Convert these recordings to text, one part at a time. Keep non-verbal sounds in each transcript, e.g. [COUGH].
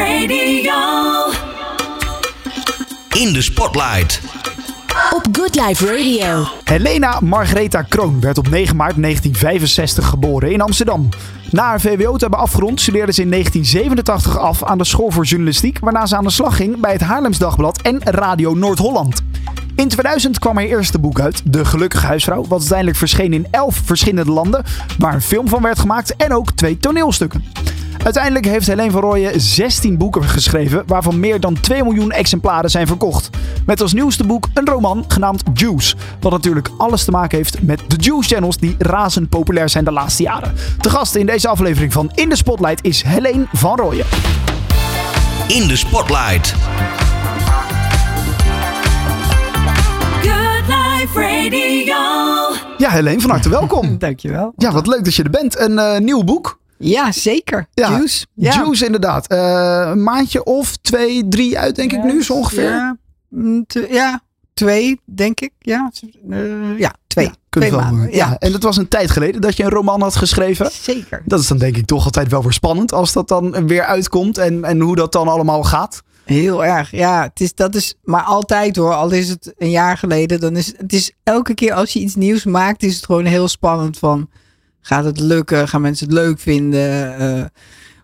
Radio. In de spotlight. Op Good Life Radio. Helena Margaretha Kroon werd op 9 maart 1965 geboren in Amsterdam. Na haar VWO te hebben afgerond studeerde ze in 1987 af aan de school voor journalistiek, waarna ze aan de slag ging bij het Haarlems Dagblad en Radio Noord-Holland. In 2000 kwam haar eerste boek uit, De Gelukkige Huisvrouw, wat uiteindelijk verscheen in 11 verschillende landen, waar een film van werd gemaakt en ook twee toneelstukken. Uiteindelijk heeft Helene van Rooyen 16 boeken geschreven, waarvan meer dan 2 miljoen exemplaren zijn verkocht. Met als nieuwste boek een roman genaamd Juice, wat natuurlijk alles te maken heeft met de Juice Channels die razend populair zijn de laatste jaren. De gast in deze aflevering van In de Spotlight is Helene van Rooyen. In de spotlight. Radio. Ja, Helene, van harte welkom. [LAUGHS] Dankjewel. Ja, wat leuk dat je er bent. Een eh, nieuw boek. Ja, zeker. Ja, Juice. Ja. Juice, inderdaad. Eh, een maandje of twee, drie uit, denk ik nu, zo ongeveer. Ja, mm, ja, twee, denk ik. Ja, Eh, ja twee. Ja, twee wel, maanden. ja. Ja, En het was een tijd geleden dat je een roman had geschreven. zeker. Dat is dan denk ik toch altijd wel weer spannend als dat dan weer uitkomt en, en hoe dat dan allemaal gaat. Heel erg. Ja, het is, dat is maar altijd hoor. Al is het een jaar geleden. Dan is het, is elke keer als je iets nieuws maakt, is het gewoon heel spannend van. Gaat het lukken? Gaan mensen het leuk vinden? Eh,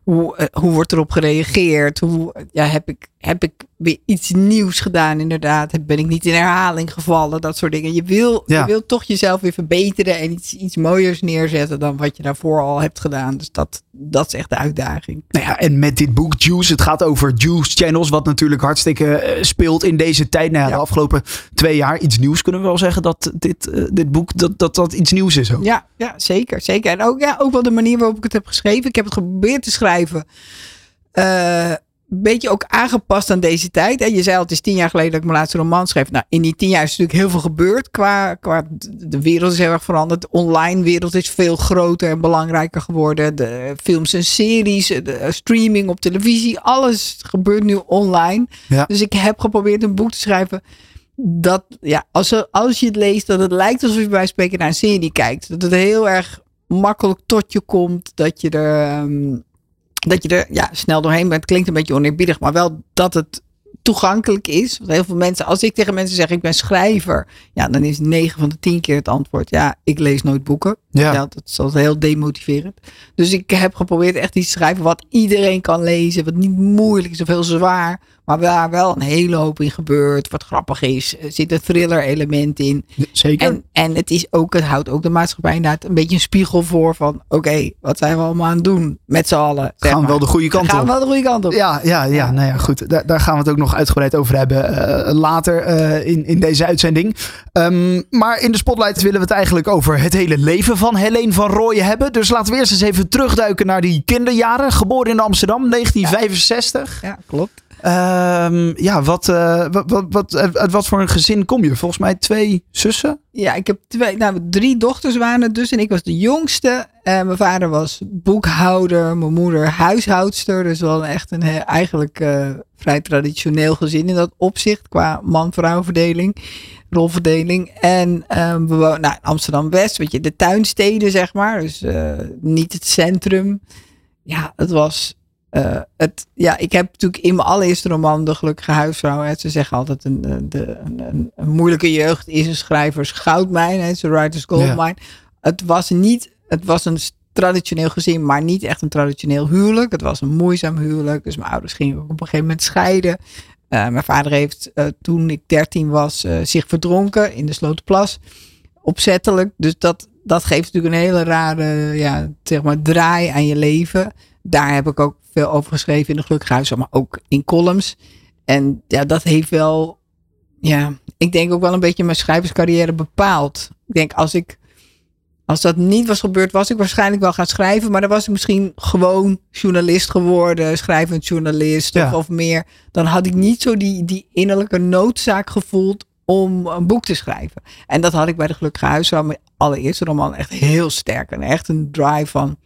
hoe, eh, hoe wordt erop gereageerd? Hoe, ja, heb, ik, heb ik weer iets nieuws gedaan inderdaad? Ben ik niet in herhaling gevallen? Dat soort dingen. Je wil, Ja. je wil toch jezelf weer verbeteren en iets, iets mooiers neerzetten dan wat je daarvoor al hebt gedaan. Dus dat, dat is echt de uitdaging. Nou ja, en met dit boek Juice, het gaat over Juice Channels, wat natuurlijk hartstikke eh, speelt in deze tijd. Nou ja, Ja. de afgelopen twee jaar iets nieuws kunnen we wel zeggen dat dit, eh, dit boek dat, dat, dat iets nieuws is ook. Ja, ja zeker, zeker. En ook, ja, ook wel de manier waarop ik het heb geschreven. Ik heb het geprobeerd te schrijven. eh, beetje ook aangepast aan deze tijd. En je zei al, het is tien jaar geleden dat ik mijn laatste roman schreef. Nou, in die tien jaar is natuurlijk heel veel gebeurd. Qua, qua de wereld is heel erg veranderd. De online wereld is veel groter en belangrijker geworden. De films en series, de streaming op televisie. Alles gebeurt nu online. Ja. Dus ik heb geprobeerd een boek te schrijven dat ja, als, er- als je het leest, dat het lijkt alsof je bij spreken naar een serie kijkt. Dat het heel erg makkelijk tot je komt. Dat je er, ehm, dat je er ja, snel doorheen bent. Klinkt een beetje oneerbiedig, maar wel dat het toegankelijk is. Want heel veel mensen, als ik tegen mensen zeg ik ben schrijver, ja, dan is 9 van de 10 keer het antwoord. Ja, ik lees nooit boeken. Ja. Dat is altijd heel demotiverend. Dus ik heb geprobeerd echt iets te schrijven wat iedereen kan lezen. Wat niet moeilijk is of heel zwaar. Maar waar wel een hele hoop in gebeurt. Wat grappig is. Er zit een thriller element in. Zeker. En, en het, is ook, het houdt ook de maatschappij inderdaad een beetje een spiegel voor. Van oké, wat zijn we allemaal aan het doen met z'n allen? Gaan we wel de goede kant Gaan op. we wel de goede kant op. Ja, ja, ja, nou ja, goed. Daar, daar gaan we het ook nog uitgebreid over hebben eh, later eh, in, in deze uitzending. Ehm, maar in de spotlight willen we het eigenlijk over het hele leven van Helene van Rooyen hebben. Dus laten we eerst eens even terugduiken naar die kinderjaren. Geboren in Amsterdam, 1965. Ja, klopt. Ehm, ja, wat, eh, wat, wat, wat, uit uit wat voor een gezin kom je? Volgens mij twee zussen. Ja, ik heb twee, nou, drie dochters waren het dus. En ik was de jongste. En mijn vader was boekhouder. Mijn moeder huishoudster. Dus wel echt een eigenlijk eh, vrij traditioneel gezin in dat opzicht. Qua man-vrouw verdeling. Rolverdeling. En ehm, we wonen nou, Amsterdam-West. Weet je, de tuinsteden zeg maar. Dus eh, niet het centrum. Ja, het was... eh, het, ja, ik heb natuurlijk in mijn allereerste roman, De Gelukkige Huisvrouw. Hè, ze zeggen altijd: een, een, de- een, moeilijke jeugd is een schrijvers goudmijn. Het is een writer's goldmine. Het was niet, het was een traditioneel gezin, maar niet echt een traditioneel huwelijk. Het was een moeizaam huwelijk. Dus mijn ouders gingen ook op een gegeven moment scheiden. Eh, mijn vader heeft eh, toen ik 13 was eh, zich verdronken in de Slotenplas. Opzettelijk. Dus dat, dat geeft natuurlijk een hele rare ja, zeg maar, draai aan je leven. Daar heb ik ook veel over geschreven in de Gelukkige Huizen, maar ook in columns. En ja, dat heeft wel, ja, ik denk ook wel een beetje mijn schrijverscarrière bepaald. Ik denk als ik, als dat niet was gebeurd, was ik waarschijnlijk wel gaan schrijven. Maar dan was ik misschien gewoon journalist geworden, schrijvend journalist Ja. of, of meer. Dan had ik niet zo die, die innerlijke noodzaak gevoeld om een boek te schrijven. En dat had ik bij de Gelukkige Huisvrouw, mijn allereerste roman, echt heel sterk. En echt een drive van,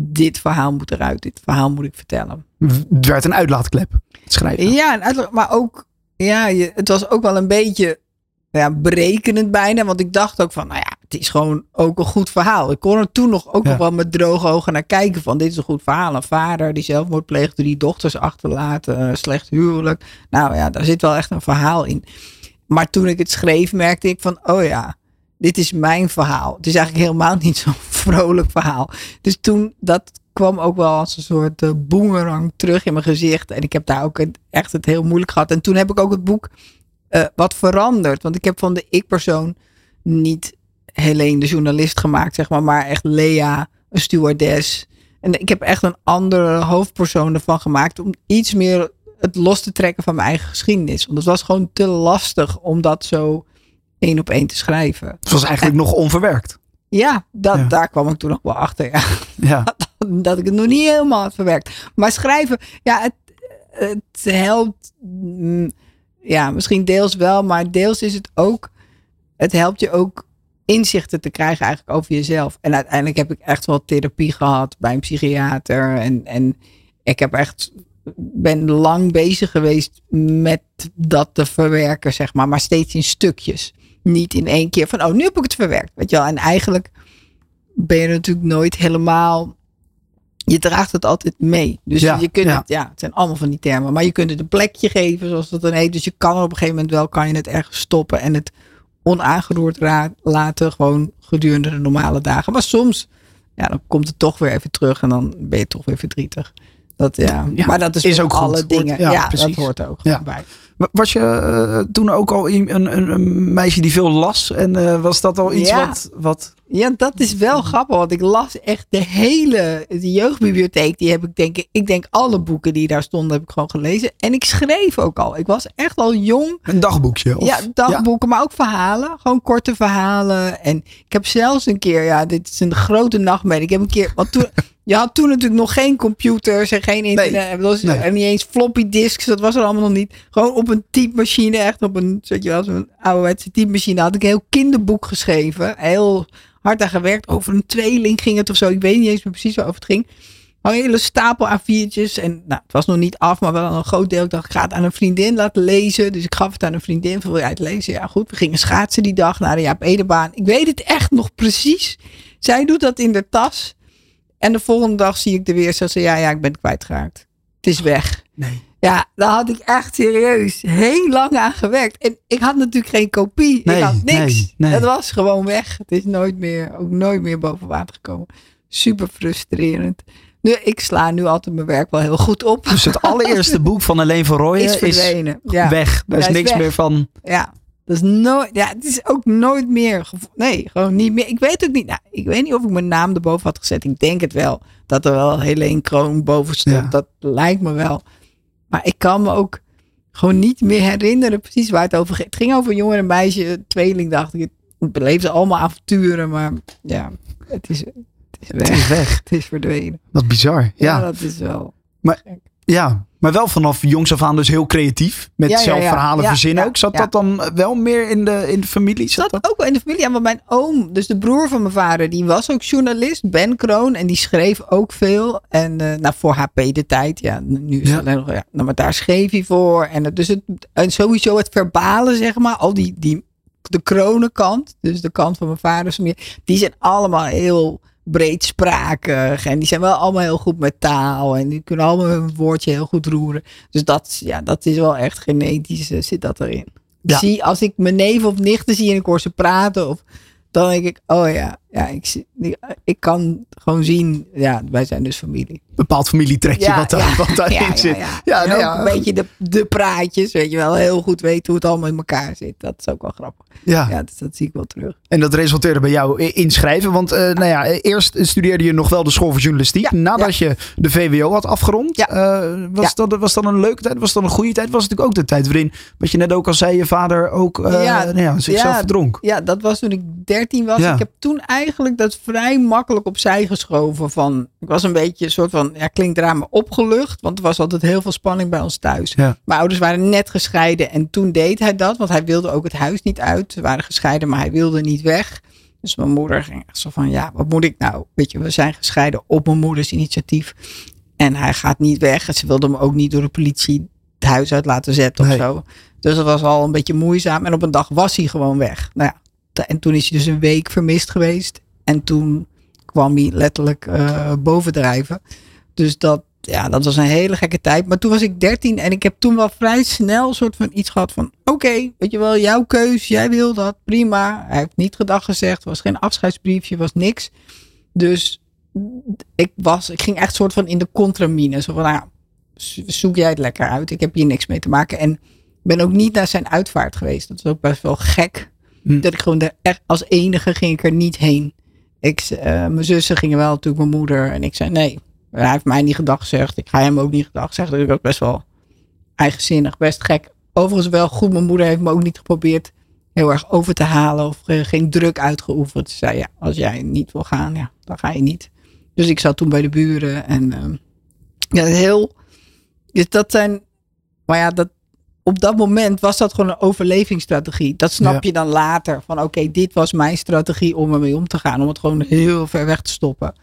dit verhaal moet eruit, dit verhaal moet ik vertellen. Het werd een uitlaatklep. Het schrijven. Ja, en uitleg- maar ook, ja, je, het was ook wel een beetje ja, berekenend bijna. Want ik dacht ook van, nou ja, het is gewoon ook een goed verhaal. Ik kon er toen nog ook Ja. nog wel met droge ogen naar kijken van dit is een goed verhaal. Een vader die zelfmoord pleegt, drie dochters achterlaten, een slecht huwelijk. Nou ja, daar zit wel echt een verhaal in. Maar toen ik het schreef merkte ik van oh ja, dit is mijn verhaal. Het is eigenlijk helemaal [LAUGHS] niet zo'n [LAUGHS] vrolijk verhaal. Dus toen, dat kwam ook wel als een soort eh, boemerang terug in mijn gezicht. En ik heb daar ook het- echt het heel moeilijk gehad. En toen heb ik ook het boek eh, wat veranderd. Want ik heb van de ik-persoon niet Helene de journalist gemaakt, zeg maar. Maar echt Lea, een stewardess. En ik heb echt een andere hoofdpersoon ervan gemaakt. Om iets meer het los te trekken van mijn eigen geschiedenis. Want het was gewoon te lastig om dat zo één op één te schrijven. Het was eigenlijk nog onverwerkt. Ja, dat, Ja. daar kwam ik toen nog wel achter. Ja. Ja. [LAUGHS] Dat ik het nog niet helemaal had verwerkt. Maar schrijven, ja, het, het helpt. mm, Ja, misschien deels wel, maar deels is het ook. Het helpt je ook inzichten te krijgen eigenlijk over jezelf. En uiteindelijk heb ik echt wel therapie gehad bij een psychiater. En, en ik heb echt ben lang bezig geweest met dat te verwerken, zeg maar. Maar steeds in stukjes. Niet in één keer van, oh, nu heb ik het verwerkt. Weet je wel. En eigenlijk ben je natuurlijk nooit helemaal... Je draagt het altijd mee. Dus Ja, je kunt ja. het, ja, het zijn allemaal van die termen. Maar je kunt het een plekje geven, zoals dat dan heet. Dus je kan er op een gegeven moment wel, kan je het ergens stoppen en het onaangeroerd laten. Gewoon gedurende de normale dagen. Maar soms, ja, dan komt het toch weer even terug en dan ben je toch weer verdrietig. Dat, ja. Ja, maar dat is, is ook goed. alle Hoort- dingen. ja, dat hoort ook bij. Wa- Was je eh, toen ook al een, een, een meisje die veel las? En eh, was dat al iets Ja. wat, wat... Ja, dat is wel grappig, want ik las echt de hele de jeugdbibliotheek. Die heb ik denk ik, ik denk alle boeken die daar stonden, heb ik gewoon gelezen. En ik schreef ook al. Ik was echt al jong. Een dagboekje? Of, ja, dagboeken, maar ook verhalen. Gewoon korte verhalen. En ik heb zelfs een keer, ja, dit is een grote nachtmerrie. Ik heb een keer, want toen, je had toen natuurlijk nog geen computers en geen internet. Nee. En niet eens floppy disks, dat was er allemaal nog niet. Gewoon op een typemachine, echt op een, weet je wel, zo'n ouderwetse typemachine. Had ik een heel kinderboek geschreven. Heel hard aan gewerkt. Over een tweeling ging het of zo. Ik weet niet eens meer precies waarover het ging. Een hele stapel A4'tjes. En nou, het was nog niet af, maar wel een groot deel. Ik dacht, ik ga het aan een vriendin laten lezen. Dus ik gaf het aan een vriendin. Van, wil jij het lezen? Ja, goed. We gingen schaatsen die dag naar de Jaap Edebaan. Ik weet het echt nog precies. Zij doet dat in de tas. En de volgende dag zie ik er weer. Ze zei, ja, ja, ik ben het kwijtgeraakt. Het is weg. Nee. Ja, daar had ik echt serieus heel lang aan gewerkt. En ik had natuurlijk geen kopie. Nee, ik had niks. nee, nee. Het was gewoon weg. Het is nooit meer, ook nooit meer boven water gekomen. Super frustrerend. Nu, ik sla nu altijd mijn werk wel heel goed op. Dus het allereerste [LAUGHS] boek van Alleen van Rooyen is is, verdwenen. ja. weg. Daar is niks weg. meer van. Ja. Dat is nooit, ja, het is ook nooit meer. Nee, gewoon niet meer. Ik weet ook niet. Nou, ik weet niet of ik mijn naam erboven had gezet. Ik denk het wel. Dat er wel Helene Kroon boven stond. Ja. Dat lijkt me wel. Maar ik kan me ook gewoon niet meer herinneren precies waar het over ging. Het ging over een jongen en een meisje, tweeling dacht ik. Het beleefde allemaal avonturen, maar ja, het is, het is weg. Het is weg. [LAUGHS] Het is verdwenen. Wat bizar. Ja, Ja, dat is wel. ja. Maar wel vanaf jongs af aan dus heel creatief. Met Ja, ja, zelf ja. verhalen Ja, verzinnen ook. Zat dat dan wel meer in de, in de familie? Zat Dat dat? ook wel in de familie. Ja, want mijn oom, dus de broer van mijn vader, die was ook journalist, Ben Kroon. En die schreef ook veel. En eh, nou, voor HP de tijd, ja, nu is het alleen nog, ja, nou, maar daar schreef hij voor. En, het- dus het, en sowieso het verbale, zeg maar, al die, die, de kronenkant, dus de kant van mijn familie, die zijn allemaal heel breedsprakig. En die zijn wel allemaal heel goed met taal. En die kunnen allemaal hun woordje heel goed roeren. Dus dat, ja, dat is wel echt genetisch, eh, zit dat erin. Ja. Zie, als ik mijn neef of nichten zie en ik hoor ze praten, of, dan denk ik, oh ja, ja ik, ik kan gewoon zien, ja, wij zijn dus familie. bepaald familietrekje wat, daar, wat daarin zit. Ja, en nou ook ja, een beetje de, de praatjes, weet je wel, heel goed weten hoe het allemaal in elkaar zit. Dat is ook wel grappig. ja. Dus dat zie ik wel terug. En dat resulteerde bij jou i- in schrijven. Want eh, nou ja, eerst studeerde je nog wel de school voor journalistiek. Nadat je de VWO had afgerond. Eh, was. Dat, was dat een leuke tijd? Was dat een goede tijd? Was het natuurlijk ook de tijd waarin, wat je net ook al zei, je vader ook eh, Ja, nou ja, zichzelf ja. verdronk. Ja, dat was toen ik 13 was. Ik heb toen eigenlijk dat vrij makkelijk opzij geschoven. Van, ik was een beetje een soort van, ja, klinkt raar, maar opgelucht. Want er was altijd heel veel spanning bij ons thuis. Ja. Mijn ouders waren net gescheiden en toen deed hij dat. Want hij wilde ook het huis niet uit. Ze waren gescheiden, maar hij wilde niet weg. Dus mijn moeder ging echt zo van, ja, wat moet ik nou? Weet je, we zijn gescheiden op mijn moeders initiatief. En hij gaat niet weg. En ze wilde hem ook niet door de politie het huis uit laten zetten Nee. of zo. Dus dat was al een beetje moeizaam. En op een dag was hij gewoon weg. Nou ja. En toen is hij dus een week vermist geweest. En toen kwam hij letterlijk eh, bovendrijven. Dus dat, ja, dat was een hele gekke tijd. Maar toen was ik 13 en ik heb toen wel vrij snel soort van iets gehad van... Oké, weet je wel, jouw keus, jij wil dat, prima. Hij heeft niet gedag gezegd, was geen afscheidsbriefje, was niks. Dus ik, was, ik ging echt soort van in de contramine. Zo van, nou, zo- zoek jij het lekker uit. Ik heb hier niks mee te maken. En ben ook niet naar zijn uitvaart geweest. Dat is ook best wel gek. Hm. Dat ik gewoon echt als enige ging ik er niet heen. Ik, eh, mijn zussen gingen wel, natuurlijk mijn moeder. En ik zei nee, hij heeft mij niet gedag gezegd. Ik ga hem ook niet gedag zeggen. Dus ik was best wel eigenzinnig, best gek. Overigens wel goed. Mijn moeder heeft me ook niet geprobeerd heel erg over te halen. Of eh, geen druk uitgeoefend. Ze zei ja, als jij niet wil gaan, ja, dan ga je niet. Dus ik zat toen bij de buren. En ehm, ja, heel... Dus dat zijn... Maar ja, dat, op dat moment was dat gewoon een overlevingsstrategie. Dat snap Ja. je dan later. Van oké, dit was mijn strategie om ermee om te gaan. Om het gewoon heel ver weg te stoppen.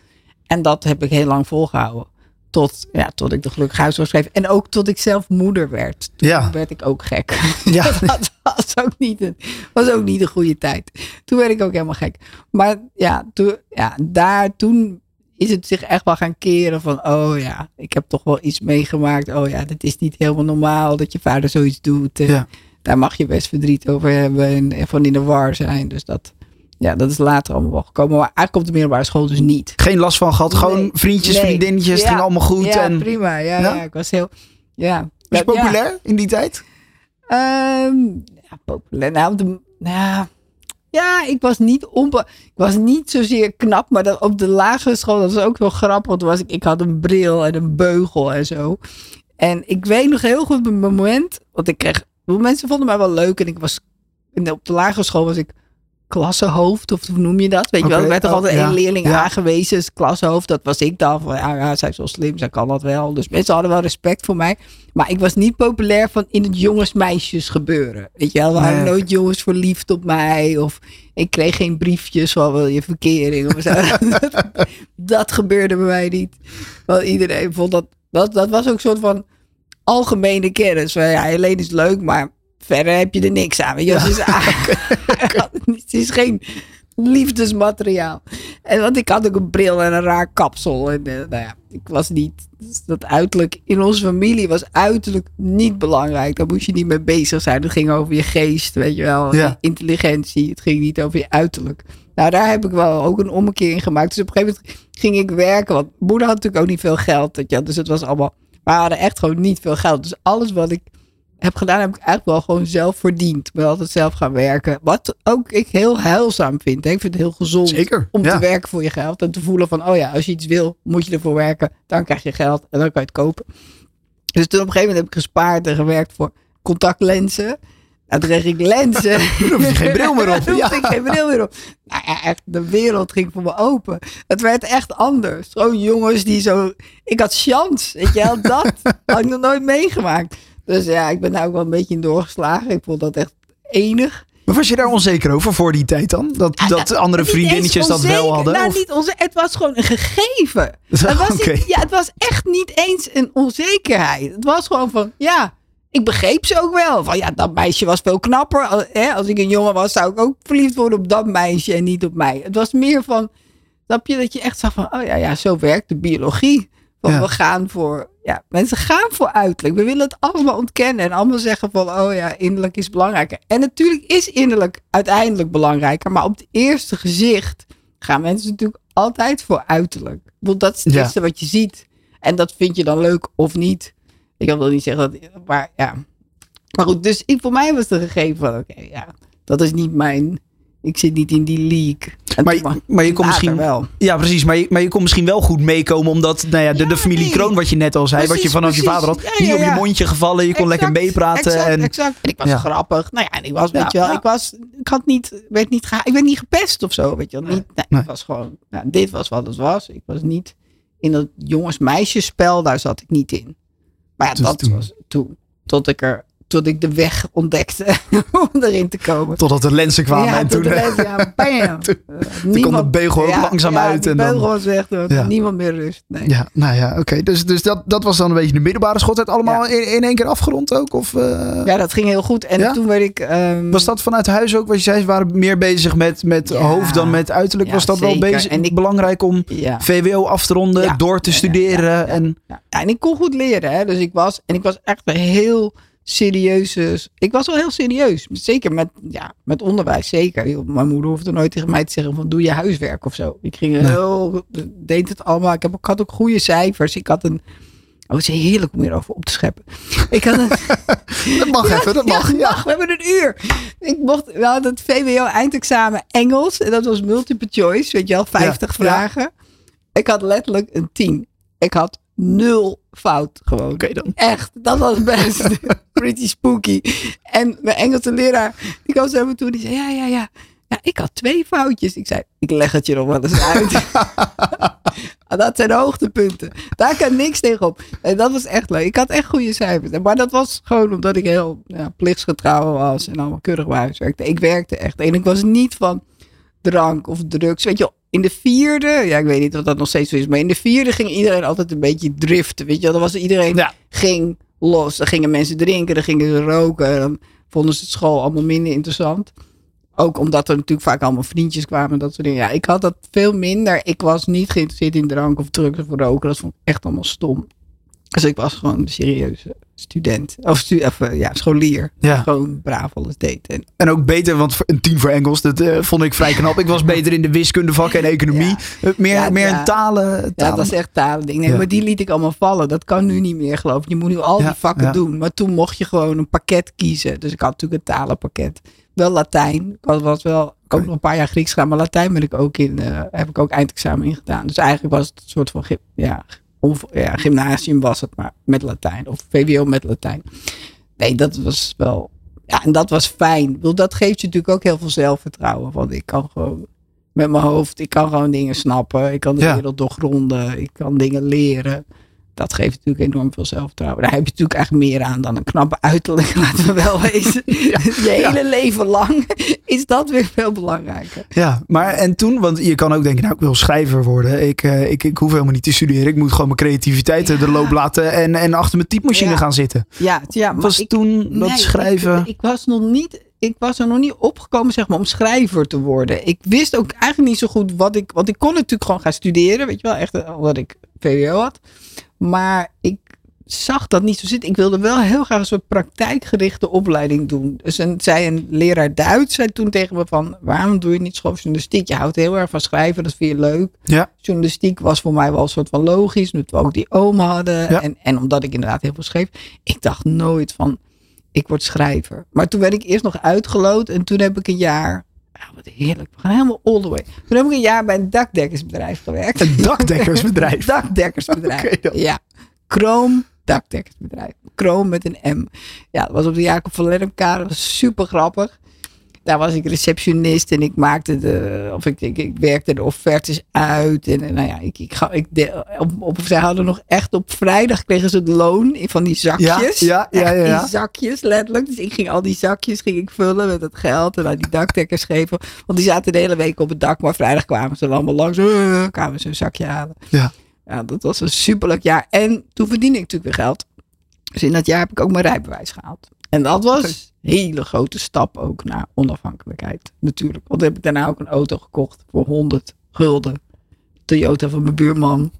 En dat heb ik heel lang volgehouden. Tot, ja, tot ik de gelukkig huis was schreef. En ook tot ik zelf moeder werd. Toen Ja. werd ik ook gek. [LAUGHS] Ja. [LAUGHS] dat was ook, niet een, was ook niet een goede tijd. Toen werd ik ook helemaal gek. Maar ja, toen, ja, daar, toen is het zich echt wel gaan keren van, oh ja, ik heb toch wel iets meegemaakt. Oh ja, dit is niet helemaal normaal dat je vader zoiets doet. Ja. Daar mag je best verdriet over hebben en, en van in de war zijn. Dus dat, ja, dat is later allemaal wel gekomen. Maar eigenlijk op de middelbare school dus niet. Geen last van gehad. Gewoon Nee. vriendjes, Nee. vriendinnetjes. Ja. ging allemaal goed. Ja, en prima. Ja, Ja? ja? ik was heel, ja. was je populair in die tijd? Ehm, ja, populair. Nou, de, nou, ja, ik was niet onbe ik was niet zozeer knap, maar dat, op de lagere school, dat was ook wel grappig. want was ik, ik had een bril en een beugel en zo. En ik weet nog heel goed mijn moment, want ik kreeg, mensen vonden mij wel leuk en ik was, en op de lagere school was ik klassenhoofd, of hoe noem je dat? Weet je wel, er werd toch oh, altijd ja. één leerling Ja. aangewezen, als klassenhoofd, dat was ik dan. Van, ja, ja, zij is wel slim, zij kan dat wel. Dus mensen hadden wel respect voor mij. Maar ik was niet populair van in het jongens-meisjes gebeuren. Weet je wel, er waren Nee. nooit jongens verliefd op mij. Of ik kreeg geen briefjes van wil je verkering. Of zo. dat, dat gebeurde bij mij niet. Want iedereen vond dat, dat... Dat was ook een soort van algemene kennis. Van, ja, Helene is leuk, maar verder heb je er niks aan. Weet je, wel. het, is, [LAUGHS] [LAUGHS] het is geen liefdesmateriaal. En want ik had ook een bril en een raar kapsel. En eh, nou ja, ik was niet. dus dat uiterlijk in onze familie was uiterlijk niet belangrijk. Daar moest je niet mee bezig zijn. Het ging over je geest, weet je wel. Ja. intelligentie. Het ging niet over je uiterlijk. Nou, daar heb ik wel ook een ommekeer in gemaakt. Dus op een gegeven moment ging ik werken. Want moeder had natuurlijk ook niet veel geld. Je, wel. dus het was allemaal. We hadden echt gewoon niet veel geld. Dus alles wat ik heb gedaan, heb ik eigenlijk wel gewoon zelf verdiend. Ik ben altijd zelf gaan werken. Wat ook ik heel heilzaam vind. hè. Ik vind het heel gezond Zeker, om ja. te werken voor je geld. En te voelen van, oh ja, als je iets wil, moet je ervoor werken. Dan krijg je geld en dan kan je het kopen. Dus toen op een gegeven moment heb ik gespaard en gewerkt voor contactlenzen. En toen kreeg ik lenzen. [LAUGHS] Hoef je geen bril meer op. [LAUGHS] Toen Ja. ik geen bril meer op. Nou ja, echt, de wereld ging voor me open. Het werd echt anders. Gewoon jongens die zo... Ik had chance, weet je wel. Dat had ik nog nooit meegemaakt. Dus ja, ik ben daar ook wel een beetje in doorgeslagen. Ik vond dat echt enig. Maar was je daar onzeker over voor die tijd dan? Dat, dat andere Niet eens vriendinnetjes dat wel onzeker. hadden? Nou, of- niet onze, het was gewoon een gegeven. [LAUGHS] Het was, niet- ja, het was echt niet eens een onzekerheid. Het was gewoon van, ja, ik begreep ze ook wel. Van ja, dat meisje was veel knapper. Als ik een jongen was, zou ik ook verliefd worden op dat meisje en niet op mij. Het was meer van, snap je, dat je echt zag van, oh ja, ja zo werkt de biologie. Van Ja. we gaan voor, ja, mensen gaan voor uiterlijk. We willen het allemaal ontkennen en allemaal zeggen van, oh ja, innerlijk is belangrijker. En natuurlijk is innerlijk uiteindelijk belangrijker, maar op het eerste gezicht gaan mensen natuurlijk altijd voor uiterlijk. Bedoel, dat is het Ja. eerste wat je ziet. En dat vind je dan leuk of niet. Ik wil niet zeggen dat, maar ja. Maar goed, dus ik, voor mij was het een gegeven van, oké, ja, dat is niet mijn, ik zit niet in die league. En Maar, toen- maar je kon later misschien wel. Ja, precies. Maar je, maar je kon misschien wel goed meekomen. Omdat nou ja, de, Ja, de familie nee. Kroon, wat je net al zei. wat je Precies, vanaf je precies. vader had. Ja, niet op je mondje gevallen. Je kon lekker meepraten. Exact, en, exact. En ik was grappig. Nou ja, en ik was, weet je wel, ik was, ik had niet, werd niet, ik werd niet gepest of zo, weet je wel. Niet, nee, Nee. het was gewoon, nou, dit was wat het was. Ik was niet in dat jongens-meisjesspel, daar zat ik niet in. Maar ja, Dus dat toen. was toen. Tot ik er, tot ik de weg ontdekte [LAUGHS] om erin te komen. Totdat de lenzen kwamen ja, en toen... de eh, les, ja, bam. [LAUGHS] toen- Eh, kwam de beugel ook langzaam uit en dan- beugel was weg, er was Ja. niemand meer rust. Nee. Ja, nou ja, oké. Dus, dus dat, dat was dan een beetje de middelbare schooltijd. Allemaal in, in één keer afgerond ook? Of, eh, Ja, dat ging heel goed. En toen werd ik... ehm, Was dat vanuit huis ook? Wat je zei, ze waren meer bezig met, met hoofd dan met uiterlijk. Was dat wel bezig, En ik- belangrijk om Ja. VWO af te ronden, door te studeren? En, Ja, en ik kon goed leren. Hè? Dus ik was, en ik was echt heel serieuze. Ik was wel heel serieus. Zeker met, ja, met onderwijs. Zeker. Mijn moeder hoefde nooit tegen mij te zeggen: van doe je huiswerk of zo. Ik ging heel. deed het allemaal. Ik, heb, ik had ook goede cijfers. Ik had een. Oh, het is heerlijk om hierover op te scheppen. Ik had een. [LAUGHS] dat mag even, dat mag. Ja, mag, we hebben een uur. Ik mocht, we hadden het VWO eindexamen Engels. En dat was multiple choice, weet je wel, 50 Ja, vragen. Ik had letterlijk een 10. Ik had nul fout gewoon. Oké dan. Echt, dat was best [LAUGHS] pretty spooky. En mijn Engelse leraar, die kwam zo me toe, die zei, ja, ja, ja. Ja, ik had twee foutjes. Ik zei, ik leg het je nog wel eens uit. [LAUGHS] Dat zijn hoogtepunten. Daar kan niks tegenop. En dat was echt leuk. Ik had echt goede cijfers. Maar dat was gewoon omdat ik heel ja, plichtsgetrouw was en allemaal keurig bij huis werkte. Ik werkte echt. En ik was niet van drank of drugs. Weet je, in de vierde, ja, ik weet niet of dat nog steeds zo is, maar in de vierde ging iedereen altijd een beetje driften. Weet je, dan was iedereen Ja. ging los. Dan gingen mensen drinken, dan gingen ze roken. Dan vonden ze het school allemaal minder interessant. Ook omdat er natuurlijk vaak allemaal vriendjes kwamen en dat soort dingen. Ja, ik had dat veel minder. Ik was niet geïnteresseerd in drank of drugs of roken. Dat vond ik echt allemaal stom. Dus ik was gewoon een serieuze student. Of, stu of eh, ja, scholier. Ja. Gewoon braaf alles deed. En, En ook beter, want een tien voor Engels, dat eh, vond ik vrij knap. Ik was [LAUGHS] beter in de wiskundevakken en economie. Ja. Eh, meer Ja, meer een talen. ja, dat is echt talen ding. Nee, maar die liet ik allemaal vallen. Dat kan nu niet meer, geloof ik. Je moet nu al die vakken doen. Maar toen mocht je gewoon een pakket kiezen. Dus ik had natuurlijk een talenpakket. Wel Latijn. Ik was, was wel ik ook nog een paar jaar Grieks gedaan. Maar Latijn ben ik ook in, heb ik ook eindexamen in gedaan. Dus eigenlijk was het een soort van ja, ja, gymnasium was het maar met Latijn. Of VWO met Latijn. Nee, dat was wel... Ja, en dat was fijn. Bedoel, Dat geeft je natuurlijk ook heel veel zelfvertrouwen. Want ik kan gewoon met mijn hoofd, ik kan gewoon dingen snappen. Ik kan de Ja. wereld doorgronden. Ik kan dingen leren. Dat geeft natuurlijk enorm veel zelfvertrouwen. Daar heb je natuurlijk eigenlijk meer aan dan een knappe uiterlijk, [LAUGHS] laten we wel wezen. [LAUGHS] je hele leven lang is dat weer veel belangrijker. Ja, maar en toen, want je kan ook denken, nou ik wil schrijver worden. Ik, eh, ik, ik hoef helemaal niet te studeren. Ik moet gewoon mijn creativiteit eh, de Ja. loop laten en, en achter mijn typemachine Ja. gaan zitten. Ja, ja maar Was ik, toen dat nee, schrijven... Ik, ik was nog niet. Ik was er nog niet opgekomen zeg maar, om schrijver te worden. Ik wist ook eigenlijk niet zo goed wat ik. Want ik kon natuurlijk gewoon gaan studeren. Weet je wel, echt eh, omdat ik VWO had. Maar ik zag dat niet zo zitten. Ik wilde wel heel graag een soort praktijkgerichte opleiding doen. Dus een, zei een leraar Duits zei toen tegen me van... waarom doe je niet schooljournalistiek? Je houdt heel erg van schrijven, dat vind je leuk. Ja, Journalistiek was voor mij wel een soort van logisch. Omdat we ook die oom hadden. Ja. En, en omdat ik inderdaad heel veel schreef. Ik dacht nooit van, ik word schrijver. Maar toen werd ik eerst nog uitgeloot. En toen heb ik een jaar... Ja, wat heerlijk. We gaan helemaal all the way. Toen heb ik een jaar bij een dakdekkersbedrijf gewerkt. een dakdekkersbedrijf. [LAUGHS] dakdekkersbedrijf. Oké dan. Ja. Chrome dakdekkersbedrijf. Chrome met een M. Ja, dat was op de Jacob van Lennepkade. Dat was super grappig. Daar was ik receptionist en ik maakte de, of ik, ik, ik werkte de offertes uit. En, en nou ja, ik, ik, ga, ik de, op, op, zij hadden nog echt op vrijdag kregen ze het loon in van die zakjes. Ja, ja, ja, Echt ja, ja. In zakjes, letterlijk. Dus ik ging al die zakjes ging ik vullen met het geld en aan die dakdekkers geven. Want die zaten de hele week op het dak, maar vrijdag kwamen ze er allemaal langs. Uh, kwamen ze een zakje halen. Ja. Ja, dat was een superleuk jaar. En toen verdiende ik natuurlijk weer geld. Dus in dat jaar heb ik ook mijn rijbewijs gehaald. En dat was een hele grote stap ook naar onafhankelijkheid. Natuurlijk. Want heb ik daarna ook een auto gekocht voor 100 gulden. Toyota van mijn buurman.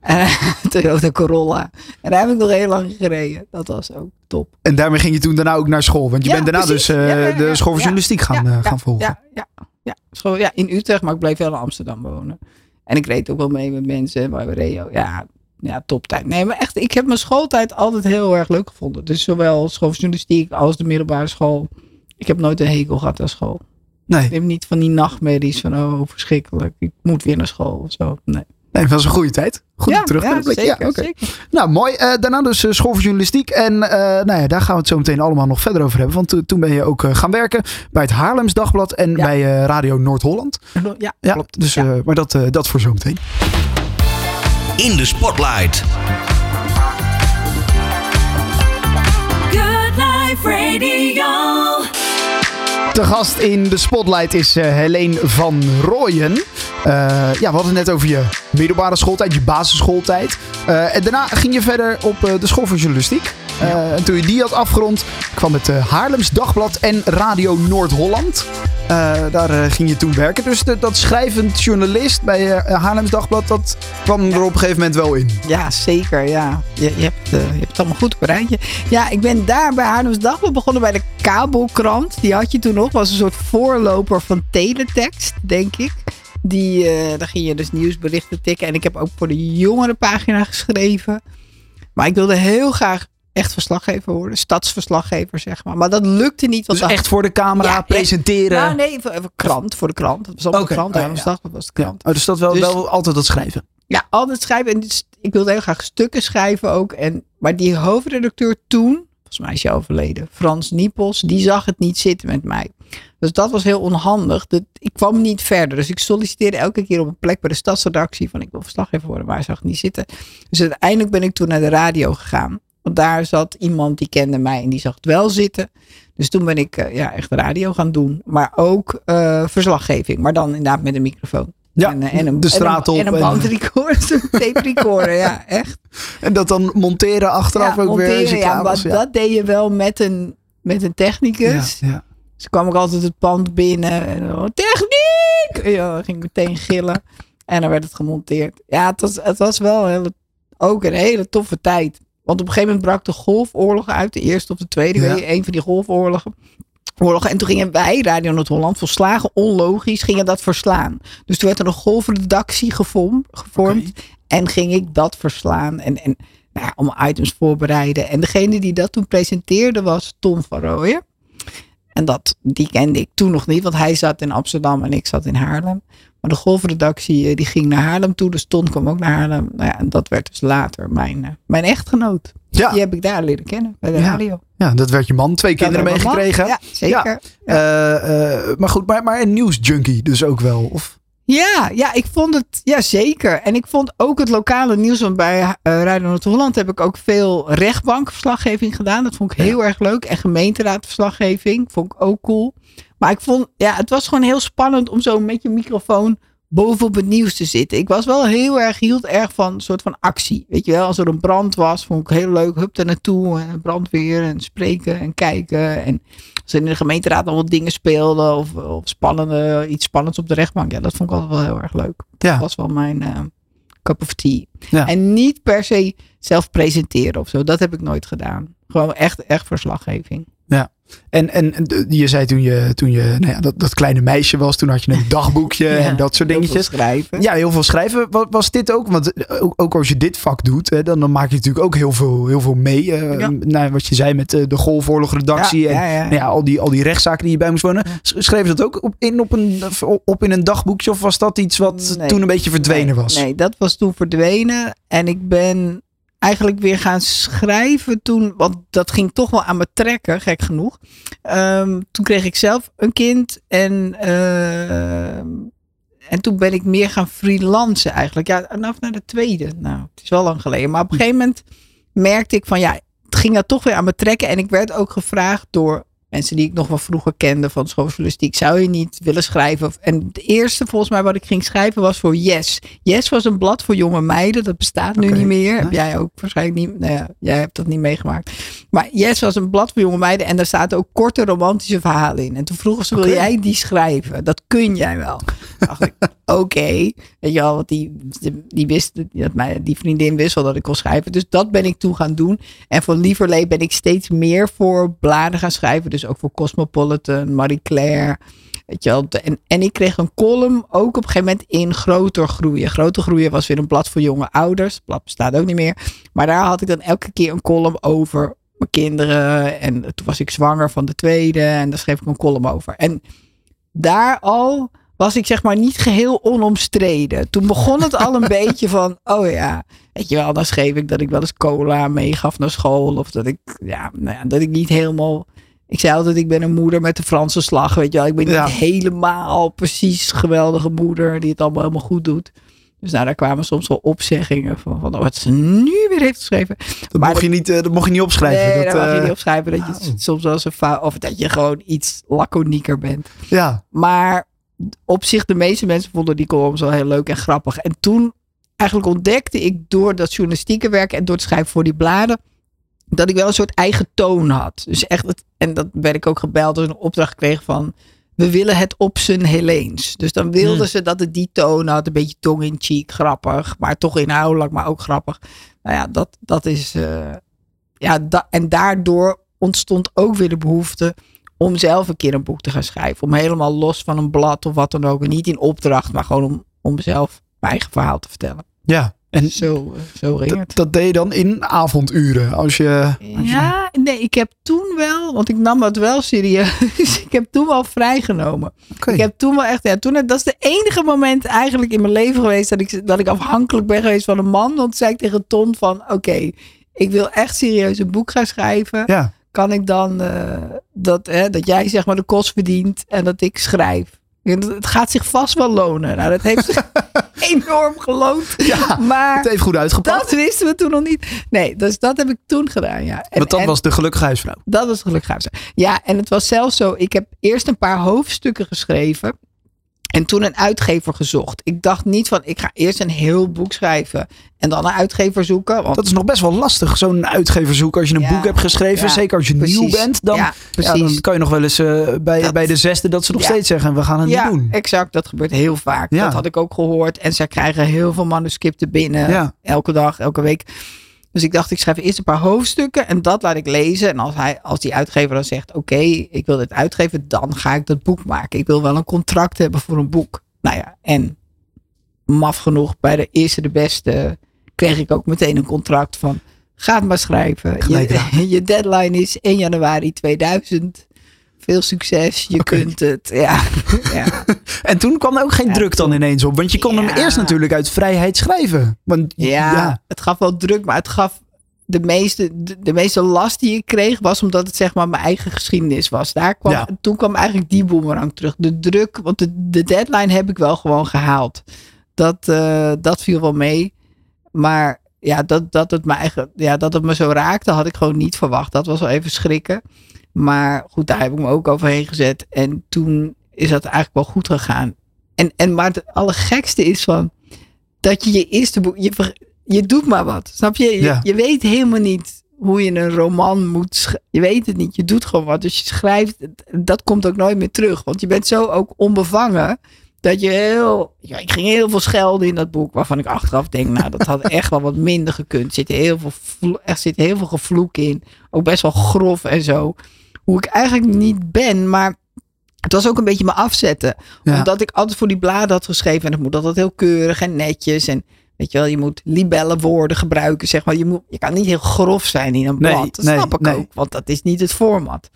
Eh, [LAUGHS] Toyota Corolla. En daar heb ik nog heel lang gereden. Dat was ook top. En daarmee ging je toen daarna ook naar school. Want je Ja, bent daarna precies. dus Ja, ja, ja, de school voor journalistiek gaan, eh, gaan volgen. Ja, ja, ja. School, ja, in Utrecht, maar ik bleef wel in Amsterdam wonen. En ik reed ook wel mee met mensen. Maar we reden ook- ja, ja, toptijd. Nee, maar echt, ik heb mijn schooltijd altijd heel erg leuk gevonden. Dus zowel school voor journalistiek als de middelbare school. Ik heb nooit een hekel gehad aan school. Nee, Ik heb niet van die nachtmerries van, oh, verschrikkelijk. Ik moet weer naar school of zo. Nee. nee, dat was een goede tijd. Goed ja, terug ja, zeker, Ja, oké. zeker. Nou, mooi. Eh, daarna dus eh, school voor journalistiek. En eh, nou ja, daar gaan we het zo meteen allemaal nog verder over hebben. Want to- toen ben je ook gaan werken bij het Haarlems Dagblad en Ja. bij Radio Noord-Holland. Ja, Ja, klopt. Dus, maar dat, dat voor zometeen. In de spotlight. Good Life Radio. radio. De gast in de spotlight is eh Helene van Rooyen. Eh, ja, we hadden het net over je middelbare schooltijd, je basisschooltijd. Eh, en daarna ging je verder op eh, de school voor journalistiek. En toen je die had afgerond, kwam het Haarlems Dagblad en Radio Noord-Holland. Daar ging je toen werken. Dus de- dat schrijvend journalist bij eh, Haarlems Dagblad, dat kwam er op een gegeven moment wel in. Ja, zeker. Ja. Je, je, hebt, je hebt het allemaal goed op een rijtje. Ja, ik ben daar bij Haarlems Dagblad begonnen bij de kabelkrant. Die had je toen nog. Was een soort voorloper van teletext, denk ik. Die, eh, daar ging je dus nieuwsberichten tikken. En ik heb ook voor de jongere pagina geschreven. Maar ik wilde heel graag echt verslaggever worden. Stadsverslaggever, zeg maar. Maar dat lukte niet. Want Dus dat- echt voor de camera Ja, presenteren. Nou, nee, voor, voor krant. Voor de krant. Dat was allemaal krant. Oh, ja. Dagblad was de krant. Oh, dus dat wel, Dus- wel altijd dat schrijven. Ja, altijd schrijven. En dus, ik wilde heel graag stukken schrijven ook. En, maar die hoofdredacteur toen, volgens mij is hij overleden, Frans Niepels, die zag het niet zitten met mij. Dus dat was heel onhandig. Dat, ik kwam niet verder. Dus ik solliciteerde elke keer op een plek bij de stadsredactie van ik wil verslaggever worden, maar zag niet zitten. Dus uiteindelijk ben ik toen naar de radio gegaan. Want daar zat iemand die kende mij en die zag het wel zitten. Dus toen ben ik eh, ja, echt radio gaan doen. Maar ook eh, verslaggeving. Maar dan inderdaad met een microfoon. Ja, en, eh, en een, de straat en op een, en een en- bandrecorder, [LAUGHS] zo'n tape recorder, ja, echt. En dat dan monteren achteraf ja, ook weer. monteren, je ja, maar ja. dat deed je wel met een, met een technicus. Ja, Dus kwam ik altijd het pand binnen en oh, techniek! Ja, dan ging ik meteen gillen. En dan werd het gemonteerd. Ja, het was, het was wel hele, ook een hele toffe tijd. Want op een gegeven moment brak de golfoorlog uit. De eerste of de tweede, Ja. een van die golfoorlogen. Oorlogen. En toen gingen wij, Radio Noord-Holland, volslagen onlogisch, gingen dat verslaan. Dus toen werd er een golfredactie gevormd. En ging ik dat verslaan. En, en nou ja, allemaal items voorbereiden. En degene die dat toen presenteerde was Tom van Rooyen. En dat, die kende ik toen nog niet, want hij zat in Amsterdam en ik zat in Haarlem. Maar de golfredactie eh, die ging naar Haarlem toe, dus Ton kwam ook naar Haarlem. Nou ja, en dat werd dus later mijn, eh, mijn echtgenoot. Ja. Die heb ik daar leren kennen, bij de Ja. radio. ja, dat werd je man. Twee kinderen Dat meegekregen. Ja, zeker. Eh, maar goed, maar, maar een nieuwsjunkie dus ook wel. Of, Ja, ja, ik vond het, ja zeker. En ik vond ook het lokale nieuws, want bij eh Radio Noord-Holland heb ik ook veel rechtbankverslaggeving gedaan. Dat vond ik heel erg leuk. En gemeenteraadverslaggeving vond ik ook cool. Maar ik vond, ja, het was gewoon heel spannend om zo met je microfoon bovenop het nieuws te zitten. Ik was wel heel erg, hield erg van een soort van actie. Weet je wel, als er een brand was, vond ik heel leuk. Hup er naartoe en brandweer en spreken en kijken. En als in de gemeenteraad allemaal dingen speelden of, of spannende, iets spannends op de rechtbank. Ja, dat vond ik altijd wel heel erg leuk. Ja. Dat was wel mijn eh, cup of tea. Ja. En niet per se zelf presenteren of zo. Dat heb ik nooit gedaan. Gewoon echt, echt verslaggeving. En, en en de- je zei toen je, toen je nou ja, dat, dat kleine meisje was, toen had je een [LAUGHS] dagboekje Ja, en dat soort Heel veel dingetjes. schrijven. Ja, heel veel schrijven. Was, was dit ook? Want eh, ook, ook als je dit vak doet, hè, dan, dan maak je natuurlijk ook heel veel, heel veel mee. Ja. nou, wat je zei met eh, de golfoorlogredactie Ja, en ja, ja. Nou ja, al, die, al die rechtszaken die je bij moest wonen. Schreef je dat ook op in, op, een, op in een dagboekje? Of was dat iets wat Nee. toen een beetje verdwenen nee, was? Nee, dat was toen verdwenen. En ik ben eigenlijk weer gaan schrijven toen. Want dat ging toch wel aan me trekken, gek genoeg. Ehm, toen kreeg ik zelf een kind. En, ehm, en toen ben ik meer gaan freelancen eigenlijk. Ja, vanaf naar de tweede. Nou, het is wel lang geleden. Maar op een gegeven moment merkte ik van ja, het ging dat toch weer aan me trekken. En ik werd ook gevraagd door mensen die ik nog wel vroeger kende van schooljournalistiek. Zou je niet willen schrijven? En het eerste volgens mij wat ik ging schrijven was voor Yes. Yes was een blad voor jonge meiden. Dat bestaat nu niet meer. Heb jij ook waarschijnlijk niet. Nou ja, jij hebt dat niet meegemaakt. Maar Yes was een blad voor jonge meiden. En daar zaten ook korte romantische verhalen in. En toen vroegen ze, wil jij die schrijven? Dat kun jij wel. dacht ik, [LAUGHS] oké. Weet je wel, want die, die wist, dat mij, die vriendin wist wel dat ik kon schrijven. Dus dat ben ik toen gaan doen. En voor Lieverlee ben ik steeds meer voor bladen gaan schrijven. Dus ook voor Cosmopolitan, Marie Claire. Weet je wel. En, en ik kreeg een column ook op een gegeven moment in Groter Groeien. Groter Groeien was weer een blad voor jonge ouders. Het blad bestaat ook niet meer. Maar daar had ik dan elke keer een column over mijn kinderen. En toen was ik zwanger van de tweede. En daar schreef ik een column over. En daar al was ik zeg maar niet geheel onomstreden. Toen begon het al een [LAUGHS] beetje van, oh ja, weet je wel, dan schreef ik dat ik wel eens cola meegaf naar school. Of dat ik, ja, nou ja, dat ik niet helemaal... Ik zei altijd, ik ben een moeder met de Franse slag, weet je wel. Ik ben Ja. niet helemaal precies geweldige moeder die het allemaal helemaal goed doet. Dus nou, daar kwamen soms wel opzeggingen van, van wat ze nu weer heeft geschreven. Dat, Maar mocht, je niet, eh, dat mocht je niet opschrijven. Nee, dat, mag je eh, niet opschrijven dat je het soms wel eens een fout, of dat je gewoon iets laconieker bent. Ja, Maar op zich, de meeste mensen vonden die columns wel heel leuk en grappig. En toen eigenlijk ontdekte ik door dat journalistieke werk en door het schrijven voor die bladen, dat ik wel een soort eigen toon had. Dus echt, het, en dat werd ik ook gebeld door een opdracht kreeg van, we willen het op zijn Heleens. Dus dan wilden Hmm. ze dat het die toon had, een beetje tong in cheek, grappig, maar toch inhoudelijk, maar ook grappig. Nou ja, dat, dat is, eh, ja, da- en daardoor ontstond ook weer de behoefte om zelf een keer een boek te gaan schrijven. Om helemaal los van een blad of wat dan ook. En niet in opdracht, maar gewoon om, om zelf mijn eigen verhaal te vertellen. ja. En Zo, eh, zo dat, dat deed je dan in avonduren. Als je, Ja, nee, ik heb toen wel, want ik nam het wel serieus. [LAUGHS] ik heb toen wel vrijgenomen. Ik heb toen wel echt, ja, toen, dat is de enige moment eigenlijk in mijn leven geweest dat ik, dat ik afhankelijk ben geweest van een man. Want zei ik tegen Ton van, oké, ik wil echt serieus een boek gaan schrijven. Ja, kan ik dan eh, dat, hè, dat jij zeg maar de kost verdient en dat ik schrijf. Het gaat zich vast wel lonen. Nou, dat heeft zich [LAUGHS] enorm geloond. Ja, maar het heeft goed uitgepakt. dat wisten we toen nog niet. Nee, dus dat heb ik toen gedaan. Ja. En, Want dat en was de gelukkige huisvrouw. dat was gelukkig. gaaf. Ja, en het was zelfs zo. Ik heb eerst een paar hoofdstukken geschreven. En toen een uitgever gezocht. Ik dacht niet van, ik ga eerst een heel boek schrijven. En dan een uitgever zoeken. Want Dat is nog best wel lastig, zo'n uitgever zoeken. Als je een Ja, boek hebt geschreven, ja, zeker als je nieuw bent, dan, ja, dan kan je nog wel eens eh, bij, Dat- bij de zesde dat ze nog steeds zeggen, we gaan het niet doen. exact. Dat gebeurt heel vaak. Dat had ik ook gehoord. En zij krijgen heel veel manuscripten binnen. Elke dag, elke week. Dus ik dacht, ik schrijf eerst een paar hoofdstukken en dat laat ik lezen. En als, hij, als die uitgever dan zegt, oké, ik wil dit uitgeven, dan ga ik dat boek maken. Ik wil wel een contract hebben voor een boek. Nou ja, en maf genoeg, bij de eerste de beste kreeg ik ook meteen een contract van, ga het maar schrijven. Je, [LAUGHS] je deadline is 1 januari 2000. Veel succes, je kunt het. Ja, [LAUGHS] ja. En toen kwam er ook geen Ja, druk dan ineens op, want je kon hem eerst natuurlijk uit vrijheid schrijven. Want Ja, het gaf wel druk, maar het gaf de meeste, de, de meeste last die ik kreeg, was omdat het zeg maar mijn eigen geschiedenis was. Daar kwam. Toen kwam eigenlijk die boemerang terug. De druk, want de, de deadline heb ik wel gewoon gehaald. Dat, eh, dat viel wel mee. Maar ja, dat, dat, het me eigen, ja, dat het me zo raakte, had ik gewoon niet verwacht. Dat was wel even schrikken. Maar goed, daar heb ik me ook overheen gezet. En toen is dat eigenlijk wel goed gegaan. En, en maar het allergekste is van dat je je eerste boek, je, je doet maar wat. Snap je? Je, Ja. je weet helemaal niet hoe je een roman moet sch- Je weet het niet. Je doet gewoon wat. Dus je schrijft. Dat komt ook nooit meer terug. Want je bent zo ook onbevangen. Dat je heel. Ja, ik ging heel veel schelden in dat boek. Waarvan ik achteraf denk. Nou, dat had echt wel wat minder gekund. Er zit heel veel, er zit heel veel gevloek in. Ook best wel grof en zo. Hoe ik eigenlijk niet ben. Maar het was ook een beetje me afzetten. Ja. Omdat ik altijd voor die bladen had geschreven. En het moet altijd heel keurig en netjes. En weet je wel, je moet libellenwoorden gebruiken. Zeg maar. je, moet, je kan niet heel grof zijn in een Nee, blad. Dat nee, snap ik nee. ook. Want dat is niet het format.